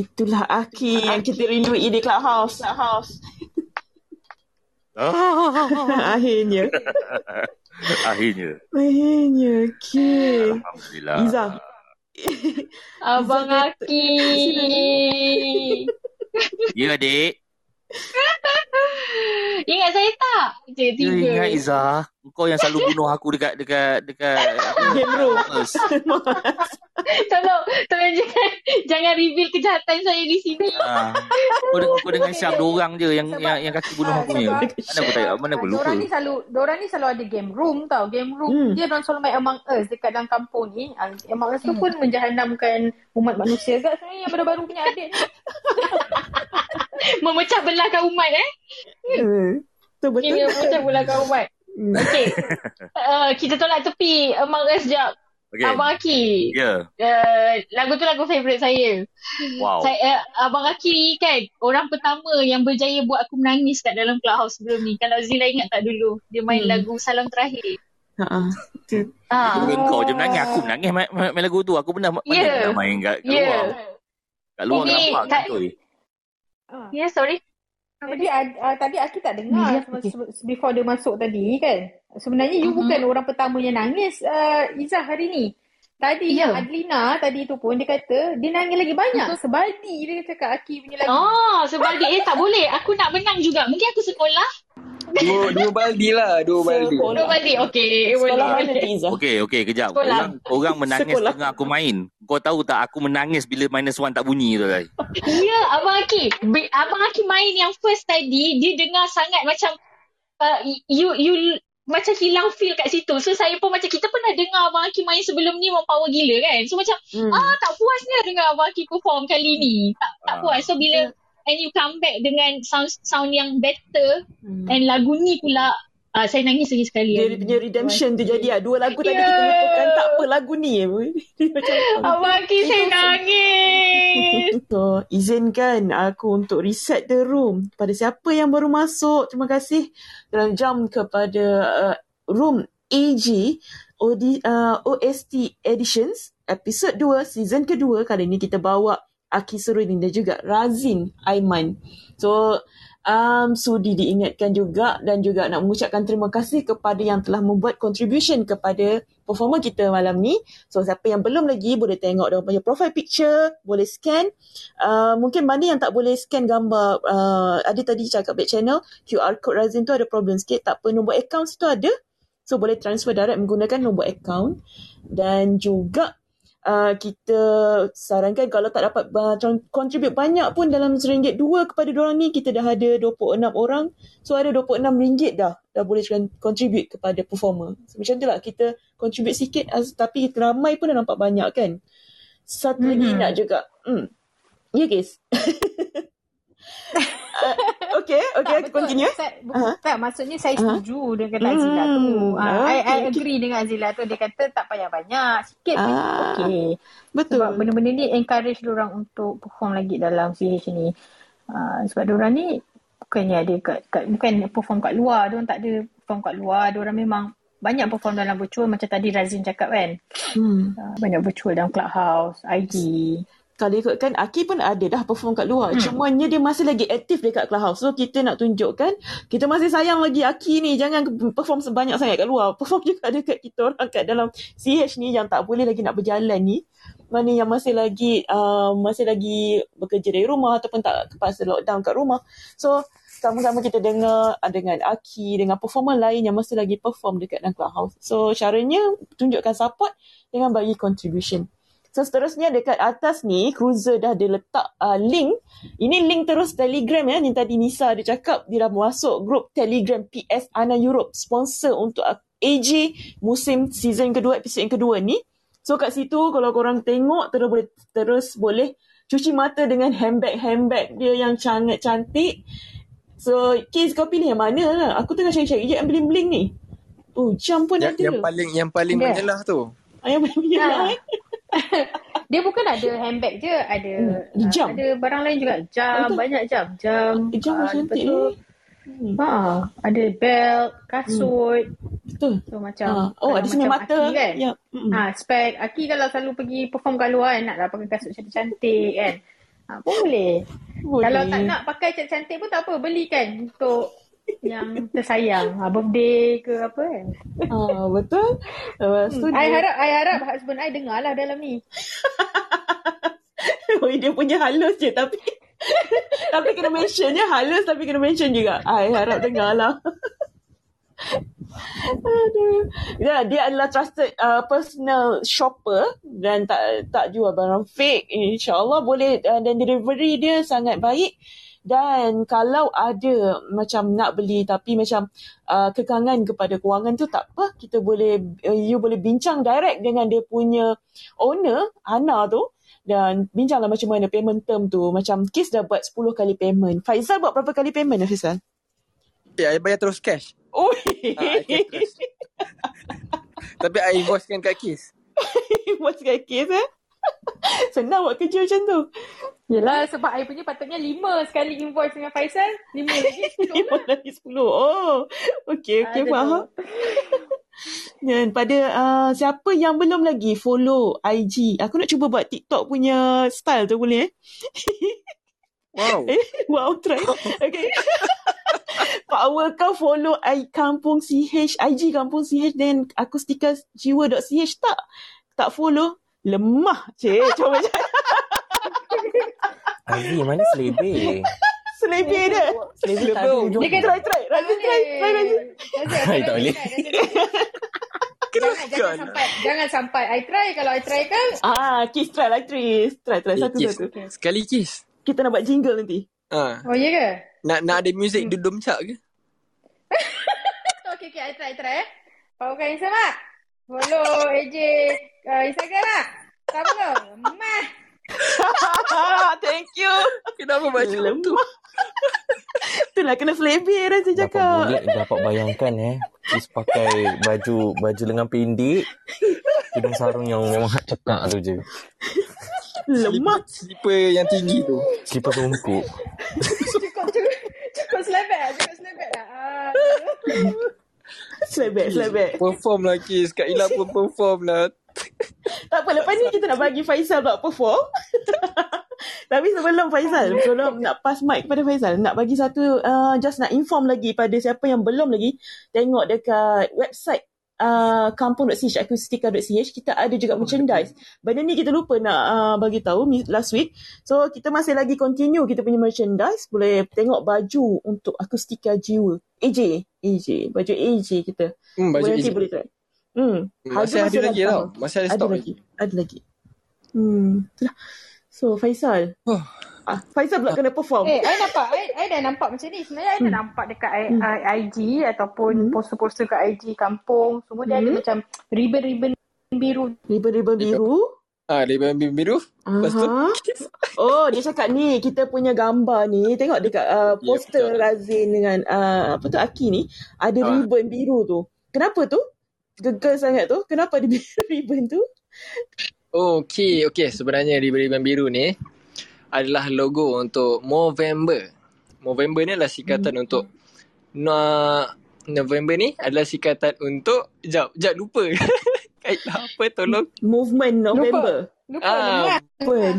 itulah Aki yang kita rindui di Clubhouse. Clubhouse. (laughs) Akhirnya. (laughs) Akhirnya. Akhirnya. Okay. Alhamdulillah. Iza. Abang Aki. (laughs) Ya, adik. (laughs) Ingat saya tak? Je Ya, tiga. ingat Iza. Kau yang selalu bunuh aku dekat dekat dekat Game room. (laughs) Tolong, tolong jangan, jangan reveal kejahatan saya di sini. Ah. Kau dengan, kau dengan Syam dua orang je yang Sebab- yang yang kaki bunuh aku ni. Mana aku tak mana aku lupa. Diorang ni selalu Diorang ni selalu ada game room tau Game room Hmm. Dia orang selalu main Among Us Dekat dalam kampung ni Ah, Among Us tu pun Menjahanamkan Umat manusia Gak sebenarnya yang baru-baru punya adik ni (laughs) (laughs) Memecah belahkan umat eh. Eh, Betul betul. Kira memecah belahkan umat. Hmm. Okey. (laughs) Uh, kita tolak tepi Among Us jap. Okey. Abang Aki. Ya. Uh, lagu tu lagu favourite saya. Wow. Saya, uh, Abang Aki kan orang pertama yang berjaya buat aku menangis kat dalam clubhouse sebelum ni. Kalau Zila ingat tak dulu dia main Hmm. lagu Salam Terakhir. Betul. Ah. Bukan kau je menangis. Aku menangis main, main, main lagu tu. Aku pernah, Ya. yeah. pernah main kat, kat Ya. luar. Kat luar Ini nampak kat- Ah. Ya, yeah, sorry. Jadi uh, tadi Aki tak dengar okey. se- before dia masuk tadi kan. Sebenarnya you Mhm. bukan orang pertama yang nangis uh, Izzah hari ni. Tadi Ya. yang Adlina tadi tu pun dia kata dia nangis lagi banyak. Sebadi dia cakap Aki punya lagu. Oh, sebab dia eh tak boleh. Aku nak menang juga. Mungkin aku sekolah. Dua, dua baldi lah. Dua baldi. Sekolah. Dua balik. Okey, boleh. Sekolah mana? Okey, okey, kejap. Sekolah. Orang, orang menangis Sekolah. tengah aku main. Kau tahu tak aku menangis bila minus one tak bunyi tu guys. Ya, Abang Aki. Be- Abang Aki main yang first tadi, dia dengar sangat macam uh, you you macam hilang feel kat situ. So saya pun macam kita pernah dengar Abang Aki main sebelum ni memang power gila kan. So macam Hmm. ah tak puasnya dengar Abang Aki perform kali ni. Tak tak Ah. puas. So bila and you come back dengan sound sound yang better Hmm. and lagu ni pula uh, saya nangis lagi sekali. Dia punya redemption tu jadi ah. Dua lagu tadi Ya. kita lupakan tak apa lagu ni. (laughs) Macam Abang Aki saya nangis. (laughs) So, izinkan aku untuk reset the room. Pada siapa yang baru masuk, terima kasih dalam jam kepada uh, room AG OD, uh, OST Editions episod 2 season kedua. Kali ni kita bawa Aki Surudin dan juga Razin Aiman. So, um, sudi diingatkan juga dan juga nak mengucapkan terima kasih kepada yang telah membuat contribution kepada performa kita malam ni. So siapa yang belum lagi boleh tengok dia punya profile picture, boleh scan. Uh, mungkin mana yang tak boleh scan gambar, uh, ada tadi cakap back channel, QR code Razin tu ada problem sikit, tak apa nombor account situ ada. So boleh transfer direct menggunakan nombor account. Dan juga uh, kita sarankan kalau tak dapat uh, contribute banyak pun dalam RM1 dua kepada diorang ni, kita dah ada 26 orang. So ada RM26 dah, dah boleh contribute kepada performer. So, macam tu lah, kita contribute sikit as, tapi ramai pun dah nampak banyak kan. Satu mm-hmm. lagi nak juga. Hmm. Ya guys. (laughs) uh, okay, okay, tak, continue. Saya, Aha. Tak, maksudnya saya Aha. setuju dengan kata Azila tu. Hmm, Ah, I, I okay, okay. agree dengan Azila tu. Dia kata tak payah banyak. Sikit pun Ah, okey. Betul. Sebab benda-benda ni encourage orang untuk perform lagi dalam CH ni. Uh, sebab diorang ni bukannya ada kat, kat, bukan perform kat luar. Diorang tak ada perform kat luar. Diorang memang banyak perform dalam virtual macam tadi Razin cakap kan. Hmm. Uh, banyak virtual dalam clubhouse, IG. Kalau ikutkan Aki pun ada dah perform kat luar. Hmm. Cumanya dia masih lagi aktif dekat Clubhouse. So kita nak tunjukkan kita masih sayang lagi Aki ni. Jangan perform sebanyak sangat kat luar. Perform juga dekat kita orang kat dalam CH ni yang tak boleh lagi nak berjalan ni. Mana yang masih lagi uh, masih lagi bekerja dari rumah ataupun tak terpaksa lockdown kat rumah. So sama-sama kita dengar uh, dengan Aki dengan performer lain yang masih lagi perform dekat dalam Clubhouse. So caranya tunjukkan support dengan bagi contribution. So seterusnya dekat atas ni Cruiser dah ada letak uh, link. Ini link terus Telegram ya. Yang tadi Nisa ada cakap dia dah masuk grup Telegram PS Ana Europe sponsor untuk AJ musim season kedua episod yang kedua ni. So kat situ kalau korang tengok terus boleh terus boleh cuci mata dengan handbag-handbag dia yang sangat cantik. So Kiz kau pilih yang mana lah. Aku tengah cari-cari je yang bling-bling ni. Oh jam pun Yang, ada. yang paling yang paling Ada. menyelah tu. Ah, yang paling menyelah Ha. Eh. Dia bukan ada handbag je, ada Hmm, jam. uh, ada barang lain juga. Jam, Betul. banyak jam. Jam. Jam ah, cantik tu, eh. Hmm. Ha, ada belt, kasut. Betul. So macam Ah, oh, ada macam mata. Aki kan. Ya. Mm-mm. Ha, spek Aki kalau selalu pergi perform kat luar kan, naklah pakai kasut cantik-cantik kan. Ha, boleh. Boleh. Kalau tak nak pakai cantik-cantik pun tak apa, belikan untuk yang tersayang. Ha, birthday ke apa kan. Ah, betul. Lepas tu Hmm, I dia, harap I harap husband I dengar lah dalam ni. (laughs) oh, dia punya halus je tapi (laughs) tapi kena mention je halus tapi kena mention juga. I harap dengar lah. (laughs) Aduh. Ya, dia adalah trusted uh, personal shopper dan tak tak jual barang fake. InsyaAllah boleh uh, dan delivery dia sangat baik. Dan kalau ada macam nak beli tapi macam uh, kekangan kepada kewangan tu tak apa. Kita boleh, uh, you boleh bincang direct dengan dia punya owner, Ana tu. Dan bincanglah macam mana payment term tu. Macam Kis dah buat 10 kali payment. Faizal buat berapa kali payment Faizal? Ya, I bayar terus cash. Oh, terus. (laughs) Tapi I invoicekan kat Kis. Bos kat kes (laughs) eh. (laughs) Senang buat kerja macam tu. Yelah sebab I punya patutnya lima sekali invoice dengan Faisal. Lima lagi (laughs) sepuluh Lima lagi sepuluh. Oh, okey, okey, Ada faham. (laughs) Dan pada uh, siapa yang belum lagi follow IG, aku nak cuba buat TikTok punya style tu boleh eh? Wow. Eh, wow, try. Okay. Power kau follow I Kampung CH, IG Kampung CH dan akustika jiwa.ch tak? Tak follow? Lemah, cik. Cuba macam (laughs) Ivy, mana selebih? selebih dia. Selebih tak ada. Dia kan try, try. Razin try. Try, Razin. Hai, (laughs) tak boleh. Jangan, jangan sampai jangan sampai I try kalau I try kan Ah, Kis try lah, Tris. Try, try. Eh, Kis. Satu-satu. Sekali Kis. Kita nak buat jingle nanti. Ha. Oh ya ke? Nak nak ada muzik dudum cak ke? (laughs) Okay, okay, I try, I try eh. Powerkan Insta mak. Follow AJ uh, Instagram lah. Tak. Mah. (laughs) Thank you. Kenapa baca tu? (laughs) Itulah kena selebih Razin Dapat cakap. boleh dapat bayangkan eh. Kis pakai baju baju lengan pendek. Hidung sarung yang memang hak cekak tu je. Lemah. Slipper yang tinggi tu. Slipper tumpuk. Cukup, cukup. Cukup selebek lah. Cukup selebek lah. Selebek, selebek. Perform lah Kis. Kak Ila pun perform lah. Tak apa, lepas ni kita nak bagi Faisal buat perform. (laughs) Tapi sebelum Faisal, sebelum nak pass mic kepada Faisal, nak bagi satu, uh, just nak inform lagi pada siapa yang belum lagi tengok dekat website uh, kampung.ch, akustika.ch, kita ada juga merchandise. Benda ni kita lupa nak uh, bagi tahu mi- last week. So, kita masih lagi continue kita punya merchandise. Boleh tengok baju untuk akustika jiwa. AJ. AJ. Baju AJ kita. Hmm, baju boleh nanti AJ. boleh try. Hmm. Masih ada lagi tau. Masih ada ada stok lagi. Ada lagi. Hmm. Itulah. So, Faisal. Oh. Ah, Faisal pula kena perform. Eh, I nampak, I, I dah nampak macam ni. Sebenarnya I dah nampak dekat I, Hmm. I, IG ataupun poster-poster kat IG kampung. Semua dia ada Hmm. macam ribbon-ribbon biru. Ribbon-ribbon biru. Ah, dia biru biru. Lepas tu. Oh, dia cakap ni, kita punya gambar ni, tengok dekat uh, Ya, poster betul. Razin dengan uh, apa tu Aki ni, ada Ah. ribbon biru tu. Kenapa tu? Gegar sangat tu. Kenapa ada (laughs) ribbon tu? Oh, okay, okay. Sebenarnya ribbon-ribbon biru ni adalah logo untuk Movember. Movember ni adalah sikatan Hmm. untuk no, November ni adalah sikatan untuk Jap, jap lupa. (laughs) Kaitlah apa tolong. Movement November. Lupa, Ah, lemah. Movement.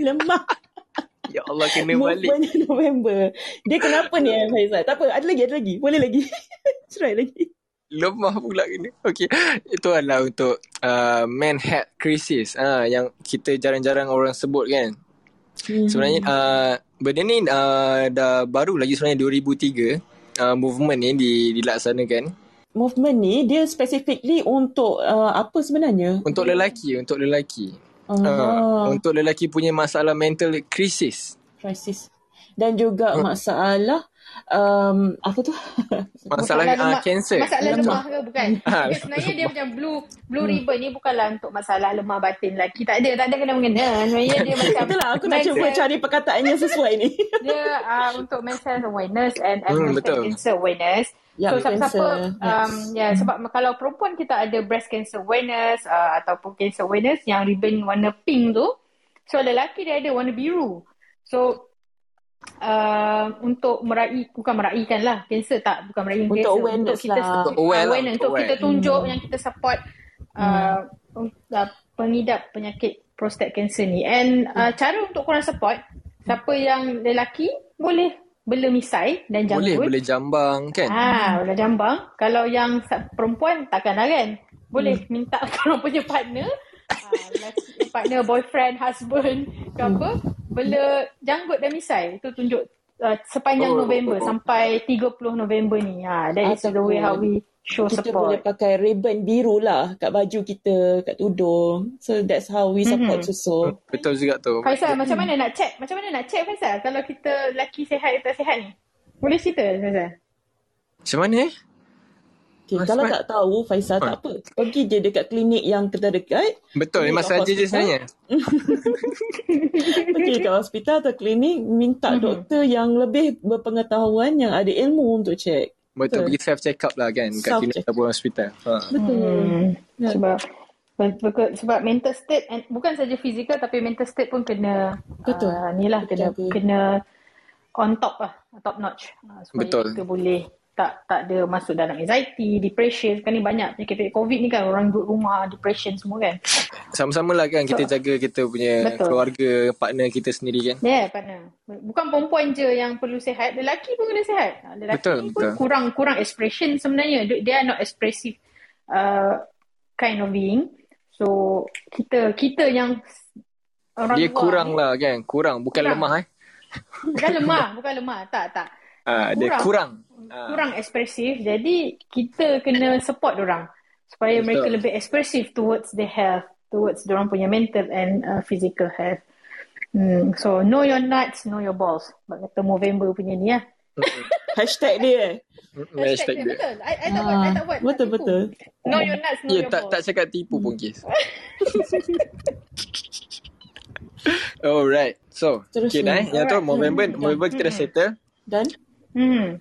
(laughs) Lemah. ya Allah kena balik. Movement November. Dia kenapa ni eh, Faizal? Tak apa, ada lagi, ada lagi. Boleh lagi. (laughs) Try lagi. Lemah pula kena. Okay. Itu adalah untuk uh, man head crisis. Uh, yang kita jarang-jarang orang sebut kan. Hmm. Sebenarnya uh, benda ni uh, dah baru lagi sebenarnya 2003 uh, movement ni di, dilaksanakan Movement ni, dia specifically untuk uh, apa sebenarnya? untuk lelaki, untuk lelaki. Uh, untuk lelaki punya masalah mental crisis. crisis dan juga Hmm. masalah um, apa tu (laughs) Masalah uh, lemah. cancer. Masalah lemah ke bukan? (laughs) Ah, Dia sebenarnya dia (laughs) macam blue blue ribbon ni bukanlah untuk masalah lemah batin lelaki. Tak ada, tak ada kena-mengena. Sebenarnya dia macam itulah aku nak cuba cari perkataan yang sesuai ni dia uh, untuk mental awareness and, and Hmm, mental cancer awareness. Ya, so siapa-siapa cancer, um, yes. ya sebab kalau perempuan kita ada breast cancer awareness uh, ataupun cancer awareness yang ribbon warna pink tu. So lelaki dia ada warna biru. So uh, untuk meraih bukan meraihkan lah kanser tak bukan meraih Untuk kanser awareness untuk kita lah. Untuk aware lah, awareness, untuk untuk kita aware. tunjuk Hmm. yang kita support uh, uh, pengidap penyakit prostate cancer ni and uh, cara untuk korang support siapa yang lelaki boleh bela misai dan Boleh, janggut boleh jambang kan? Ah, bola jambang. Kalau yang perempuan takkanlah kan. Boleh Hmm. minta (laughs) korang punya partner, lelaki, partner, boyfriend, husband ke apa, bela janggut dan misai. Itu tunjuk uh, sepanjang Oh, November oh, oh. sampai 30 November ni. Ha, that is the way how we show kita boleh support. pakai ribbon biru lah kat baju kita, kat tudung. So that's how we support Mhm. susu. Betul juga tu. Faisal, macam mana nak check? Macam mana nak check Faisal? Kalau kita lelaki sihat atau tak sihat ni? Boleh cerita Faisal? Macam mana eh? Okay, Mas kalau Mat. tak tahu Faisal tak apa. Pergi je dekat klinik yang terdekat. Betul, memang saja je sebenarnya. (laughs) Pergi ke hospital atau klinik minta Mhm. doktor yang lebih berpengetahuan yang ada ilmu untuk check. Betul, Betul. pergi self check up lah kan kat Self klinik ataupun hospital. Ha. Betul. Hmm, Ya. sebab sebab mental state and bukan saja fizikal tapi mental state pun kena Betul. Uh, ni lah kena Betul. kena on top lah top notch uh, supaya Betul. kita boleh tak tak ada masuk dalam anxiety, depression. Sekarang ni banyak penyakit COVID ni kan orang duduk rumah, depression semua kan. Sama-sama lah kan kita jaga kita punya Betul. keluarga, partner kita sendiri kan. Ya, yeah, partner. Bukan perempuan je yang perlu sihat, lelaki pun kena sihat. Ah, Lelaki Betul, pun betul. kurang kurang expression sebenarnya. They are not expressive uh, kind of being. So kita kita yang orang Dia kurang ni, lah kan, kurang bukan Kurang. lemah eh. Bukan lemah, (laughs) bukan lemah. Tak, tak. Ah, dia kurang. Ah. Kurang ekspresif. Jadi kita kena support orang supaya Betul. mereka lebih ekspresif towards their health, towards orang punya mental and uh, physical health. Hmm. So know your nuts, know your balls. Sebab kata November punya ni lah. (laughs) Hashtag dia. Hashtag dia. Betul. I, I tak buat, I tak buat. Ah, Betul, betul. Know your nuts, know Ya, your tak balls. tak cakap tipu pun kes. (laughs) Alright. So, Terus okay dah eh. Yang tu. November, Hmm. November kita dah settle. Dan Hmm.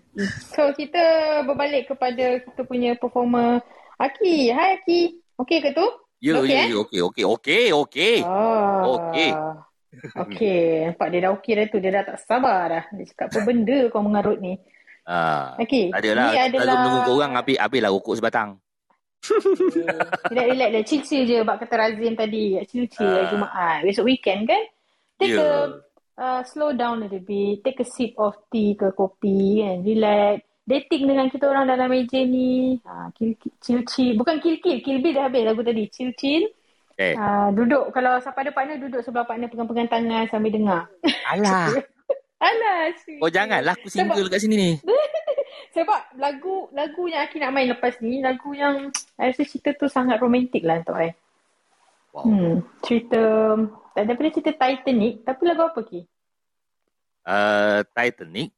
So kita berbalik kepada kita punya performer Aki. Hai Aki. Okey ke tu? Ya, Okey, ya, eh? ya, okey, okey, okey, okey. Oh. Okey. Okey. Nampak dia dah okey dah tu. Dia dah tak sabar dah. Dia cakap apa benda kau mengarut ni. Ah, Okey. tak adalah. Ni adalah... tunggu kau orang habis, habislah rokok sebatang. (laughs) Relax, relax dia. Chill-chill je. Bak kata Razim tadi. Chill-chill uh, Jumaat. Besok weekend kan? Take Ya. a uh, slow down a little bit. Take a sip of tea ke kopi kan. Relax. Dating dengan kita orang dalam meja ni. Ha, chill-chill. Bukan kill-kill. Kill-bill dah habis lagu tadi. Chill-chill. Okay. Uh, duduk. Kalau siapa ada partner, duduk sebelah partner pegang-pegang tangan sambil dengar. Alah. (laughs) Alah. Oh janganlah aku single kat sini ni. (laughs) Sebab lagu lagu yang Aki nak main lepas ni, lagu yang I rasa cerita tu sangat romantik lah untuk I. Wow. Hmm, cerita daripada cerita Titanic, tapi lagu apa Ki? Uh, Titanic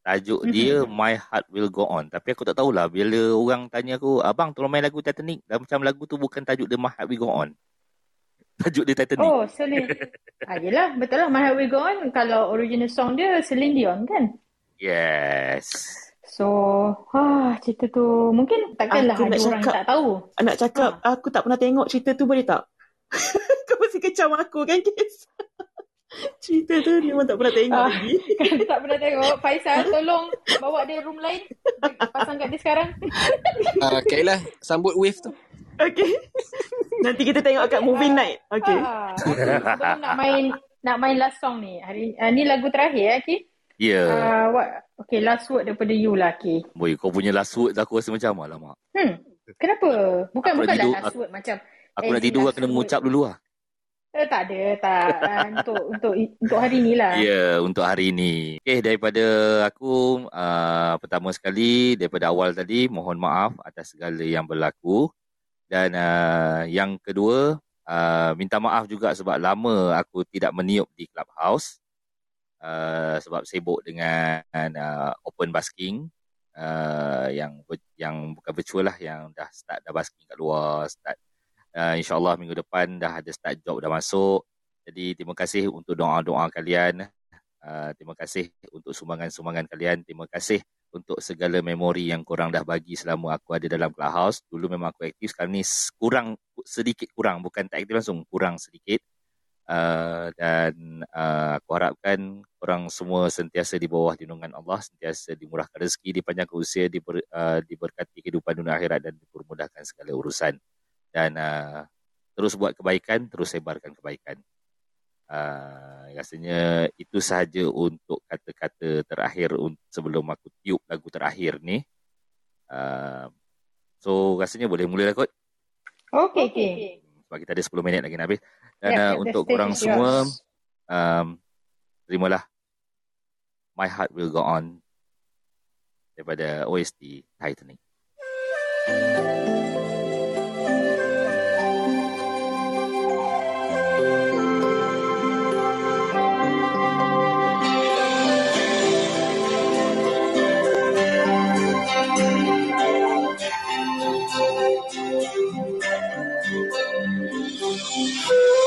tajuk Mhm. dia My Heart Will Go On. Tapi aku tak tahulah bila orang tanya aku, "Abang tolong main lagu Titanic." Dan macam lagu tu bukan tajuk dia My Heart Will Go On. (laughs) Tajuk dia Titanic. Oh, Celine. (laughs) ah, yelah, betul lah. My Heart Will Go On. Kalau original song dia Celine Dion kan? Yes. So, ah, cerita tu mungkin takkanlah Aku ada orang cakap- tak tahu. nak cakap aku tak pernah tengok cerita tu boleh tak? (laughs) Kau mesti kecam aku kan Kes? Cerita tu memang tak pernah tengok Ah. lagi. (laughs) Kalau tak pernah tengok, Faisal tolong bawa dia room lain. Pasang kat dia sekarang. Ah, Kailah sambut wave tu. Okay. Nanti kita tengok kat movie night. Okay. Ah, sebelum nak main nak main last song ni. Hari uh, ni lagu terakhir eh, Ki. Ya. Uh, what? Okay, last word daripada you lah, Ki. Boy, kau punya last word aku rasa macam alamak. Hmm. Kenapa? Bukan Aku nak bukanlah tidur, last aku- word macam Aku nak tidur aku kena mengucap dulu lah. Eh, tak ada, tak. Uh, untuk untuk untuk hari ni lah. Ya, untuk hari ini. Okay, daripada aku, uh, pertama sekali, daripada awal tadi, mohon maaf atas segala yang berlaku. Dan uh, yang kedua, uh, minta maaf juga sebab lama aku tidak meniup di clubhouse. Uh, sebab sibuk dengan uh, open basking. Uh, yang yang bukan virtual lah, yang dah start dah basking kat luar, start uh, insyaAllah minggu depan dah ada start job dah masuk. Jadi terima kasih untuk doa-doa kalian. Uh, terima kasih untuk sumbangan-sumbangan kalian. Terima kasih untuk segala memori yang korang dah bagi selama aku ada dalam clubhouse. Dulu memang aku aktif, sekarang ni kurang sedikit kurang. Bukan tak aktif langsung, kurang sedikit. Uh, dan uh, aku harapkan orang semua sentiasa di bawah lindungan Allah, sentiasa dimurahkan rezeki, dipanjangkan usia, diber, uh, diberkati kehidupan dunia akhirat dan dipermudahkan segala urusan. Dan uh, terus buat kebaikan, terus sebarkan kebaikan. Uh, rasanya itu sahaja untuk kata-kata terakhir sebelum aku tiup lagu terakhir ni. Uh, so rasanya boleh mula lah kot. Okay, okay. Sebab kita ada 10 minit lagi nak habis. Dan Yep, uh, untuk korang semua, um, terimalah My Heart Will Go On daripada OST Titanic. Thank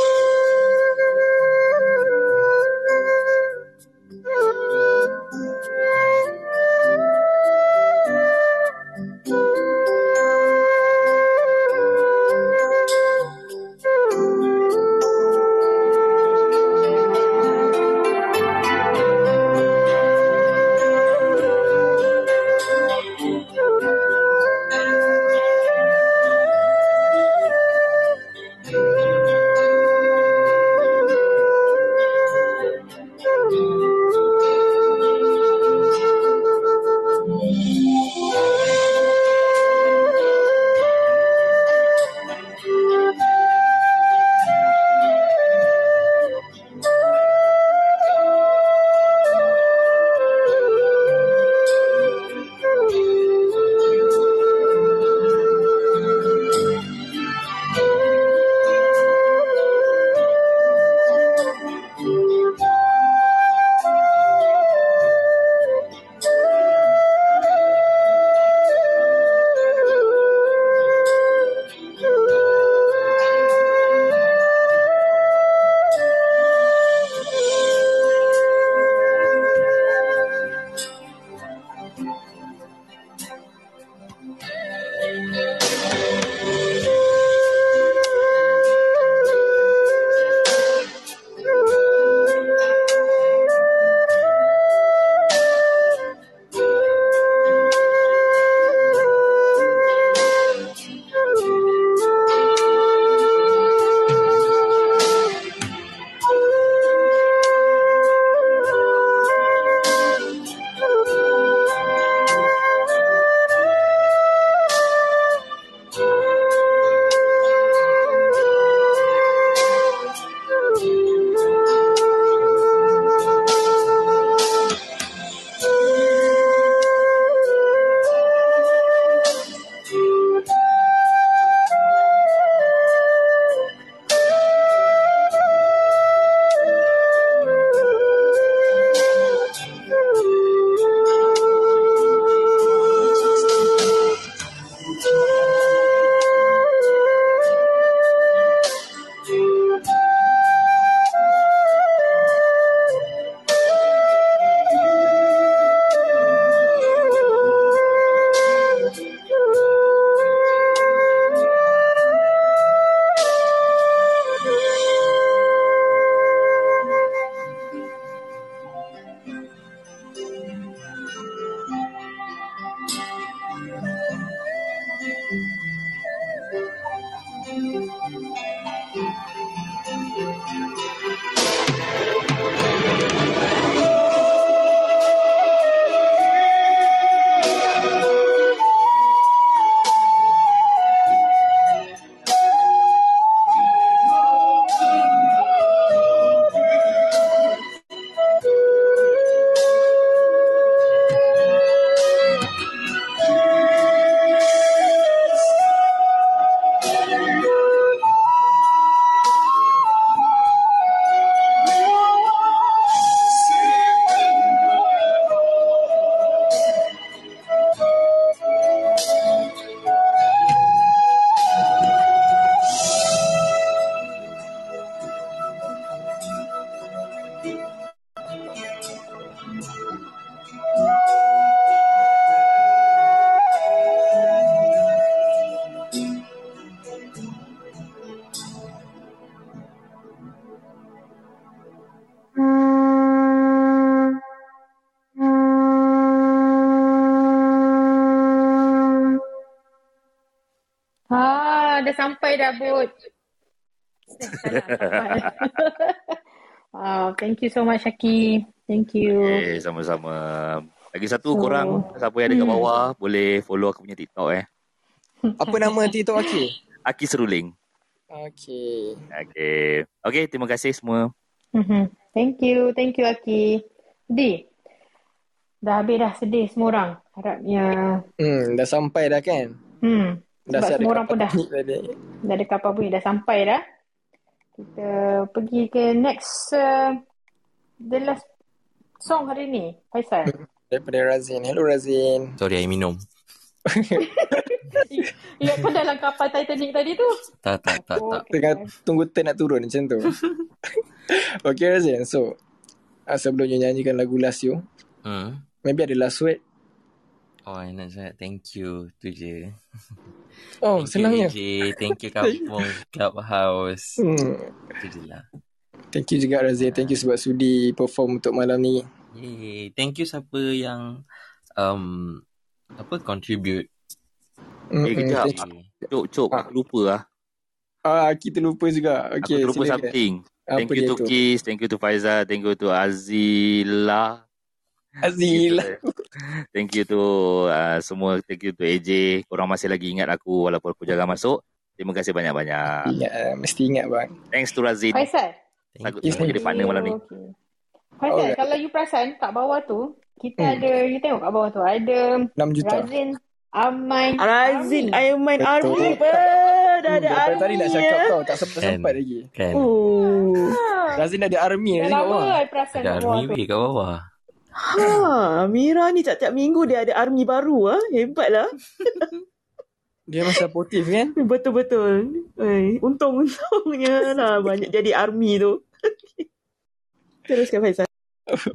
sampai dah, Bud. Eh, salah, (laughs) sampai. wow, thank you so much, Aki. Thank you. Eh, sama-sama. Lagi satu So, korang, siapa yang ada kat hmm. bawah, boleh follow aku punya TikTok eh. Apa nama TikTok Aki? (laughs) Aki Seruling. Okay. Okay. Okay, terima kasih semua. Mhm. Thank you. Thank you, Aki. Di. Dah habis dah sedih semua orang. Harapnya. Hmm, dah sampai dah kan? Hmm. Dah Sebab siap semua orang pun dah. tadi. Dah ada kapal bunyi. Dah sampai dah. Kita pergi ke next. Uh, the last song hari ni. Faisal. Daripada Razin. Hello Razin. Sorry, I minum. (laughs) Ingat kau dalam kapal Titanic tadi tu? Tak, tak, tak, Oh, tak. okay. Tengah tunggu turn nak turun macam tu. (laughs) okay Razin. So, uh, sebelum you nyanyikan lagu Last You, Hmm. maybe ada last word. Oh, I nak cakap thank you tu je. Oh, thank senangnya. you AJ, thank you Kampung (laughs) Clubhouse. Hmm. Itu je lah. Thank you juga Razin. Thank you sebab sudi perform untuk malam ni. Yay. Thank you siapa yang um, apa contribute. Mm, Eh, kejap. thank you. Cuk, cuk, aku lupa lah. Ah, kita lupa juga. Aku Okay, terlupa silakan. something. Apa Thank you to tu? Kiss, thank you to Faizal, thank you to Azila. Azila. Thank you to uh, semua, thank you to AJ. Korang masih lagi ingat aku walaupun aku jarang masuk. Terima kasih banyak-banyak. Ingat, ah, mesti ingat bang. Thanks to Razin. Faisal. Aku you. semua jadi partner malam ni. Okay. Faisal, Alright. kalau you perasan kat bawah tu, kita Hmm. ada, you tengok kat bawah tu, ada 6 juta. Razin Amain Razin Army. Iron Man Betul. Army? Dah ada Daripada army tadi nak cakap ya. tau, tak sempat-sempat Kan. lagi. Kan. Oh. Razin ada army Dah kat lama bawah. I perasan Ada kat bawah army tu. weh kat bawah. Ha, Mira ni tiap-tiap minggu dia ada army baru ah. Hebat lah. (laughs) Dia memang supportive kan? Betul-betul. Eh, untung-untungnya lah (laughs) banyak jadi army tu. (laughs) Teruskan Faisal.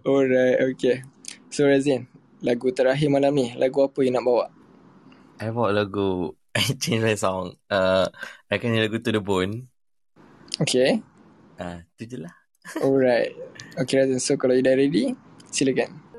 Alright, okay. So Razin, lagu terakhir malam ni, lagu apa yang nak bawa? I bawa lagu I change my song. Uh, I akan nyanyi lagu To The Bone. Okay. Ah, tu je lah. Alright. Okay Razin, so kalau you dah ready, silakan. Have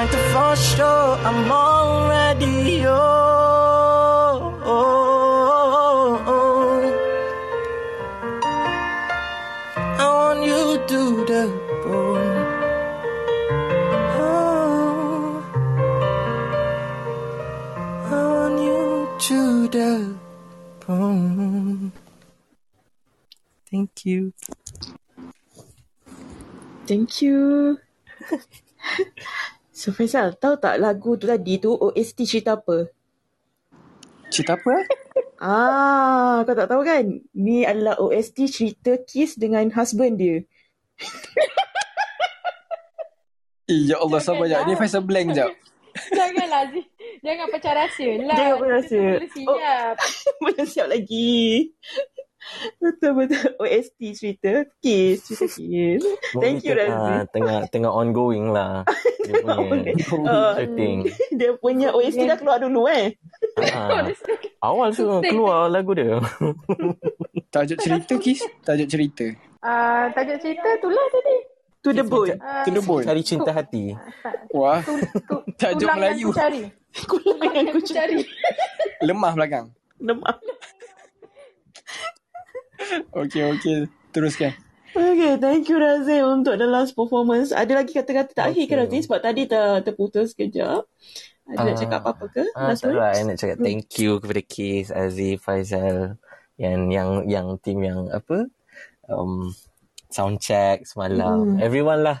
Mind to for sure, I'm already yours. I want you to the bone. Oh, I want you to the bone. Thank you. Thank you. So Faisal, tahu tak lagu tu tadi tu OST cerita apa? Cerita apa? (laughs) Ah, kau tak tahu kan? Ni adalah OST cerita Kiss dengan husband dia. Eh, (laughs) ya Allah, sabar jap. Ni Faisal blank jap. (laughs) Janganlah Aziz. Jangan pecah rahsia lah. Jangan pecah rahsia. Kita belum siap. Belum siap lagi. Betul-betul (laughs) OST cerita Kiss. Cerita (laughs) Kiss. Thank you, Mungkin, Razi. ah, tengah tengah ongoing lah. (laughs) Dia punya Ah, shooting. dia punya OST dah keluar dulu eh. Ah, awal tu keluar lagu dia. Tajuk cerita, Kis? Tajuk cerita. Ah, tajuk cerita tu lah tadi. To the bone. Ah, To the bone. Cari cinta hati. Wah, tu, tu, tajuk Melayu. yang ku cari. Tulang yang ku cari. Lemah belakang. Lemah. Okey, okey. Teruskan. Okay, thank you Razif untuk the last performance. Ada lagi kata-kata terakhir ke Okay. Razif? Sebab tadi ter, terputus sekejap. Ada nak Ah, cakap apa-apa ke? Ah, Last tak lah, nak cakap thank you kepada Kiss, Aziz, Faizal, yang yang yang team yang apa um, sound check semalam. Mm. Everyone lah.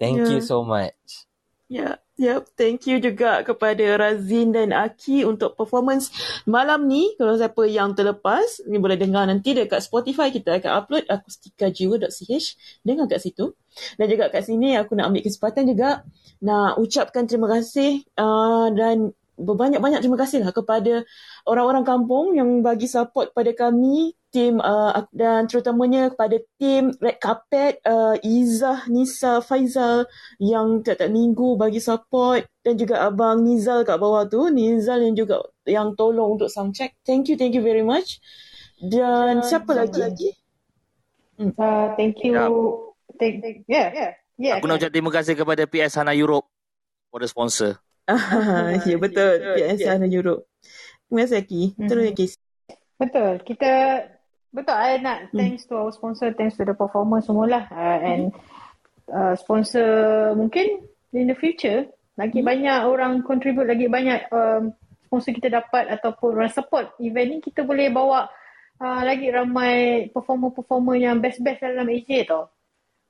Thank you Yeah. so much. Ya, yep. Thank you juga kepada Razin dan Aki untuk performance malam ni. Kalau siapa yang terlepas, ni boleh dengar nanti dekat Spotify kita akan upload akustikajiwa.ch. Dengar kat situ. Dan juga kat sini aku nak ambil kesempatan juga nak ucapkan terima kasih uh, dan berbanyak-banyak terima kasih lah kepada orang-orang kampung yang bagi support pada kami tim uh, dan terutamanya kepada tim Red Carpet uh, Izzah, Nisa, Faizal yang tiap-tiap minggu bagi support dan juga abang Nizal kat bawah tu. Nizal yang juga yang tolong untuk sound check. Thank you thank you very much. Dan siapa, lagi? Uh, thank you. Thank, thank, yeah, yeah. yeah. Aku nak ucap terima kasih kepada PS Hana Europe for the sponsor. Ah, (laughs) ya betul. PS Sana Europe. Terima kasih Aki. Terus Aki Betul. Kita betul I nak thanks to our sponsor, thanks to the performer semualah uh, and uh, sponsor mungkin in the future lagi banyak orang contribute lagi banyak um, sponsor kita dapat ataupun orang support. Event ni kita boleh bawa uh, lagi ramai performer-performer yang best-best dalam AJ tau.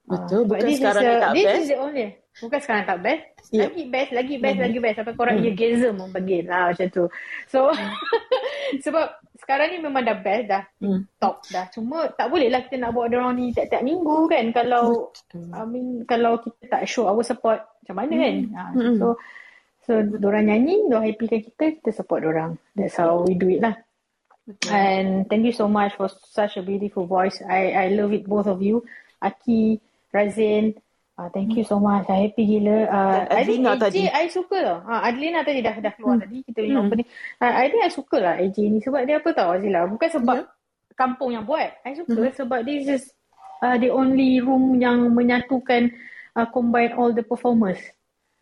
betul Sebab bukan this sekarang is ni the, tak this best. is the only bukan sekarang tak best Yep. lagi best lagi best Mhm. lagi best. Sampai korang mm. eargasm orang panggil lah macam tu. So (laughs) sebab sekarang ni memang dah best dah. Hmm. top dah. Cuma tak boleh lah kita nak buat orang ni tiap-tiap minggu kan. Kalau I mean kalau kita tak show our support macam mana kan? Ha, Hmm. so so orang nyanyi diorang happykan kita kita support orang. That's how we do it lah. And thank you so much for such a beautiful voice. I I love it both of you. Aki, Razin, uh, thank you so much. I happy gila. Uh, Dan I think Adlina AJ tadi. I suka tau. Uh, Adlina tadi dah dah keluar Hmm. tadi. Kita punya Hmm. opening. Uh, I think I suka lah AJ ni. Sebab dia apa tau Azila. Bukan sebab Ya. kampung yang buat. I suka Mhm. sebab this is uh, the only room yang menyatukan uh, combine all the performers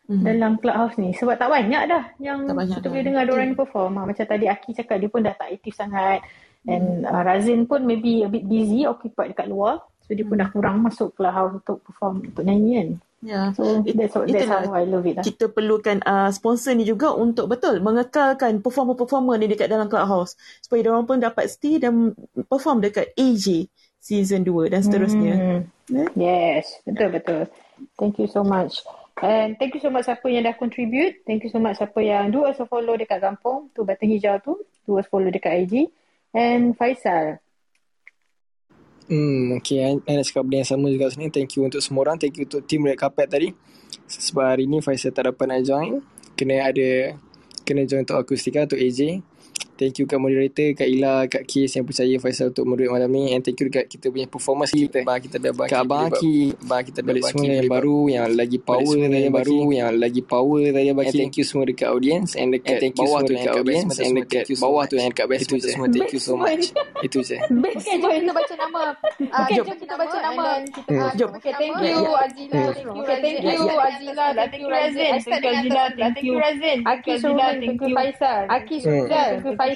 Mhm. dalam clubhouse ni sebab tak banyak dah yang Tak banyak kita dah. boleh dengar Betul. orang ni perform ha, macam tadi Aki cakap dia pun dah tak aktif sangat and uh, Razin pun maybe a bit busy occupied dekat luar so dia pun dah kurang masuk clubhouse untuk perform untuk nyanyi kan Ya. So that's, that's itulah. how I love it lah. Kita perlukan uh, sponsor ni juga untuk betul mengekalkan performer-performer ni dekat dalam clubhouse supaya orang pun dapat stay dan perform dekat AJ season 2 dan seterusnya. Hmm. Yes, betul betul. Thank you so much. And thank you so much siapa yang dah contribute. Thank you so much siapa yang do us a follow dekat Kampung tu button hijau tu. Do us follow dekat IG. And Faisal. Hmm, okay. I nak cakap benda yang sama juga sini. Thank you untuk semua orang. Thank you untuk team Red Carpet tadi. Sebab hari ni Faisal tak dapat nak join. Kena ada, kena join untuk akustika, untuk AJ. Thank you kat moderator, kat Ila, kat Kes yang percaya Faisal untuk moderate malam ni. And thank you dekat kita punya performance kita. Abang kita dah bagi. Kat Abang Aki. Abang kita balik semua yang baru, yang lagi power tadi yang baru, yang lagi power tadi bagi. And thank you semua dekat audience. And dekat and thank you bawah tu dekat audience. And dekat bawah tu yang dekat best. Itu je. Semua thank you so much. Itu je. (laughs) Okay, jom kita baca nama. (laughs) Ah, Okay, jom kita baca nama. kita Hmm. Jom. Okay, thank you. Azila. Thank you Okay, thank you Azila. Thank you Razin. Thank you Azila. Thank you Razin. Aki. Thank you Faisal. Aki. Thank you Faisal.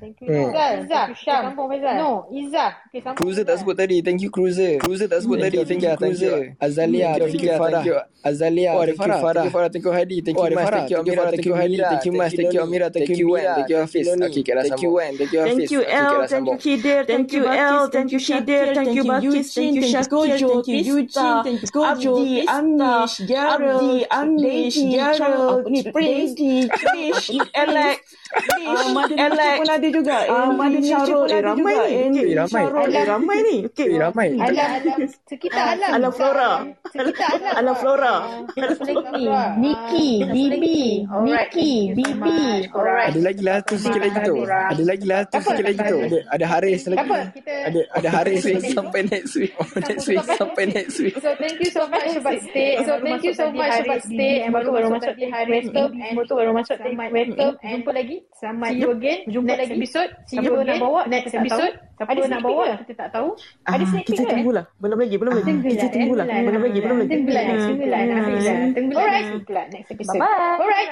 Thank you Hmm. Izzah. Izzah. Syam. Kampung Faisal. No, Izzah. Okay, Kampung Cruiser tak sebut tadi. Thank you Cruiser. Cruiser tak sebut tadi. Thank you Cruiser. Azalia, thank you Farah. Thank you Azalia, oh, thank you Farah. Thank you Farah, thank you Hadi. Thank you Mas, thank you Amira, thank you Hadi. Thank you Mas, thank you Amira, thank you Wan, thank you Hafiz. Okay, kira Thank you Wan, thank you Hafiz. Thank you L, thank you Khidir, thank you L, thank you Khidir, thank you Bakis, thank you Shakir, thank you Eugene, thank you Gojo, Amish, Gerald, Amish, Gerald, Brady, Trish, Alex, Alex, Alex pun ada juga. Madi Syarul, eh ramai ni. Eh, ramai. Eh ramai ni. Okay. Eh, ramai. Alam, alam, sekitar alam. Alam Flora. Sekitar alam. Alam Flora. Lagi. Nikki, Bibi, Nikki, Bibi. Alright. Ada lagi lah tu sikit lagi tu. Ada lagi lah tu sikit lagi tu. Ada ada Haris lagi. Ada ada Haris lagi sampai next week. Next week sampai next week. So thank you so much sebab stay. So thank you so much sebab stay. And baru baru masuk di hari welcome and baru baru masuk di welcome and jumpa lagi. Selamat see you again. Jumpa lagi episode. See you nak bawa next episode. Ada nak bawa kita tak tahu. Ada Ah, sneak peek kita tunggulah. Belum lagi, belum lagi. Kita tunggulah. Belum lagi, belum lagi. Tunggulah next tunggulah next tunggulah next tunggulah next episode. Bye-bye. Alright.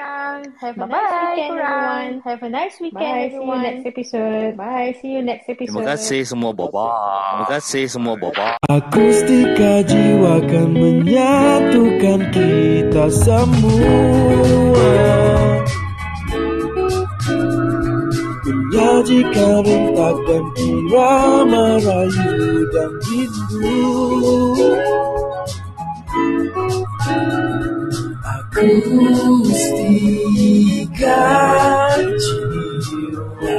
Have a nice weekend everyone. Have a nice weekend Bye, everyone. See you next episode. Bye. See you next episode. Terima kasih semua bapa. Terima kasih semua bapa. Akustika jiwa kan menyatukan kita semua Menyajikan rentak dan irama rayu dan rindu. Akustika jiwa.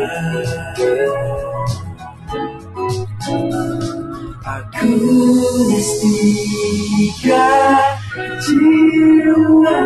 Akustika jiwa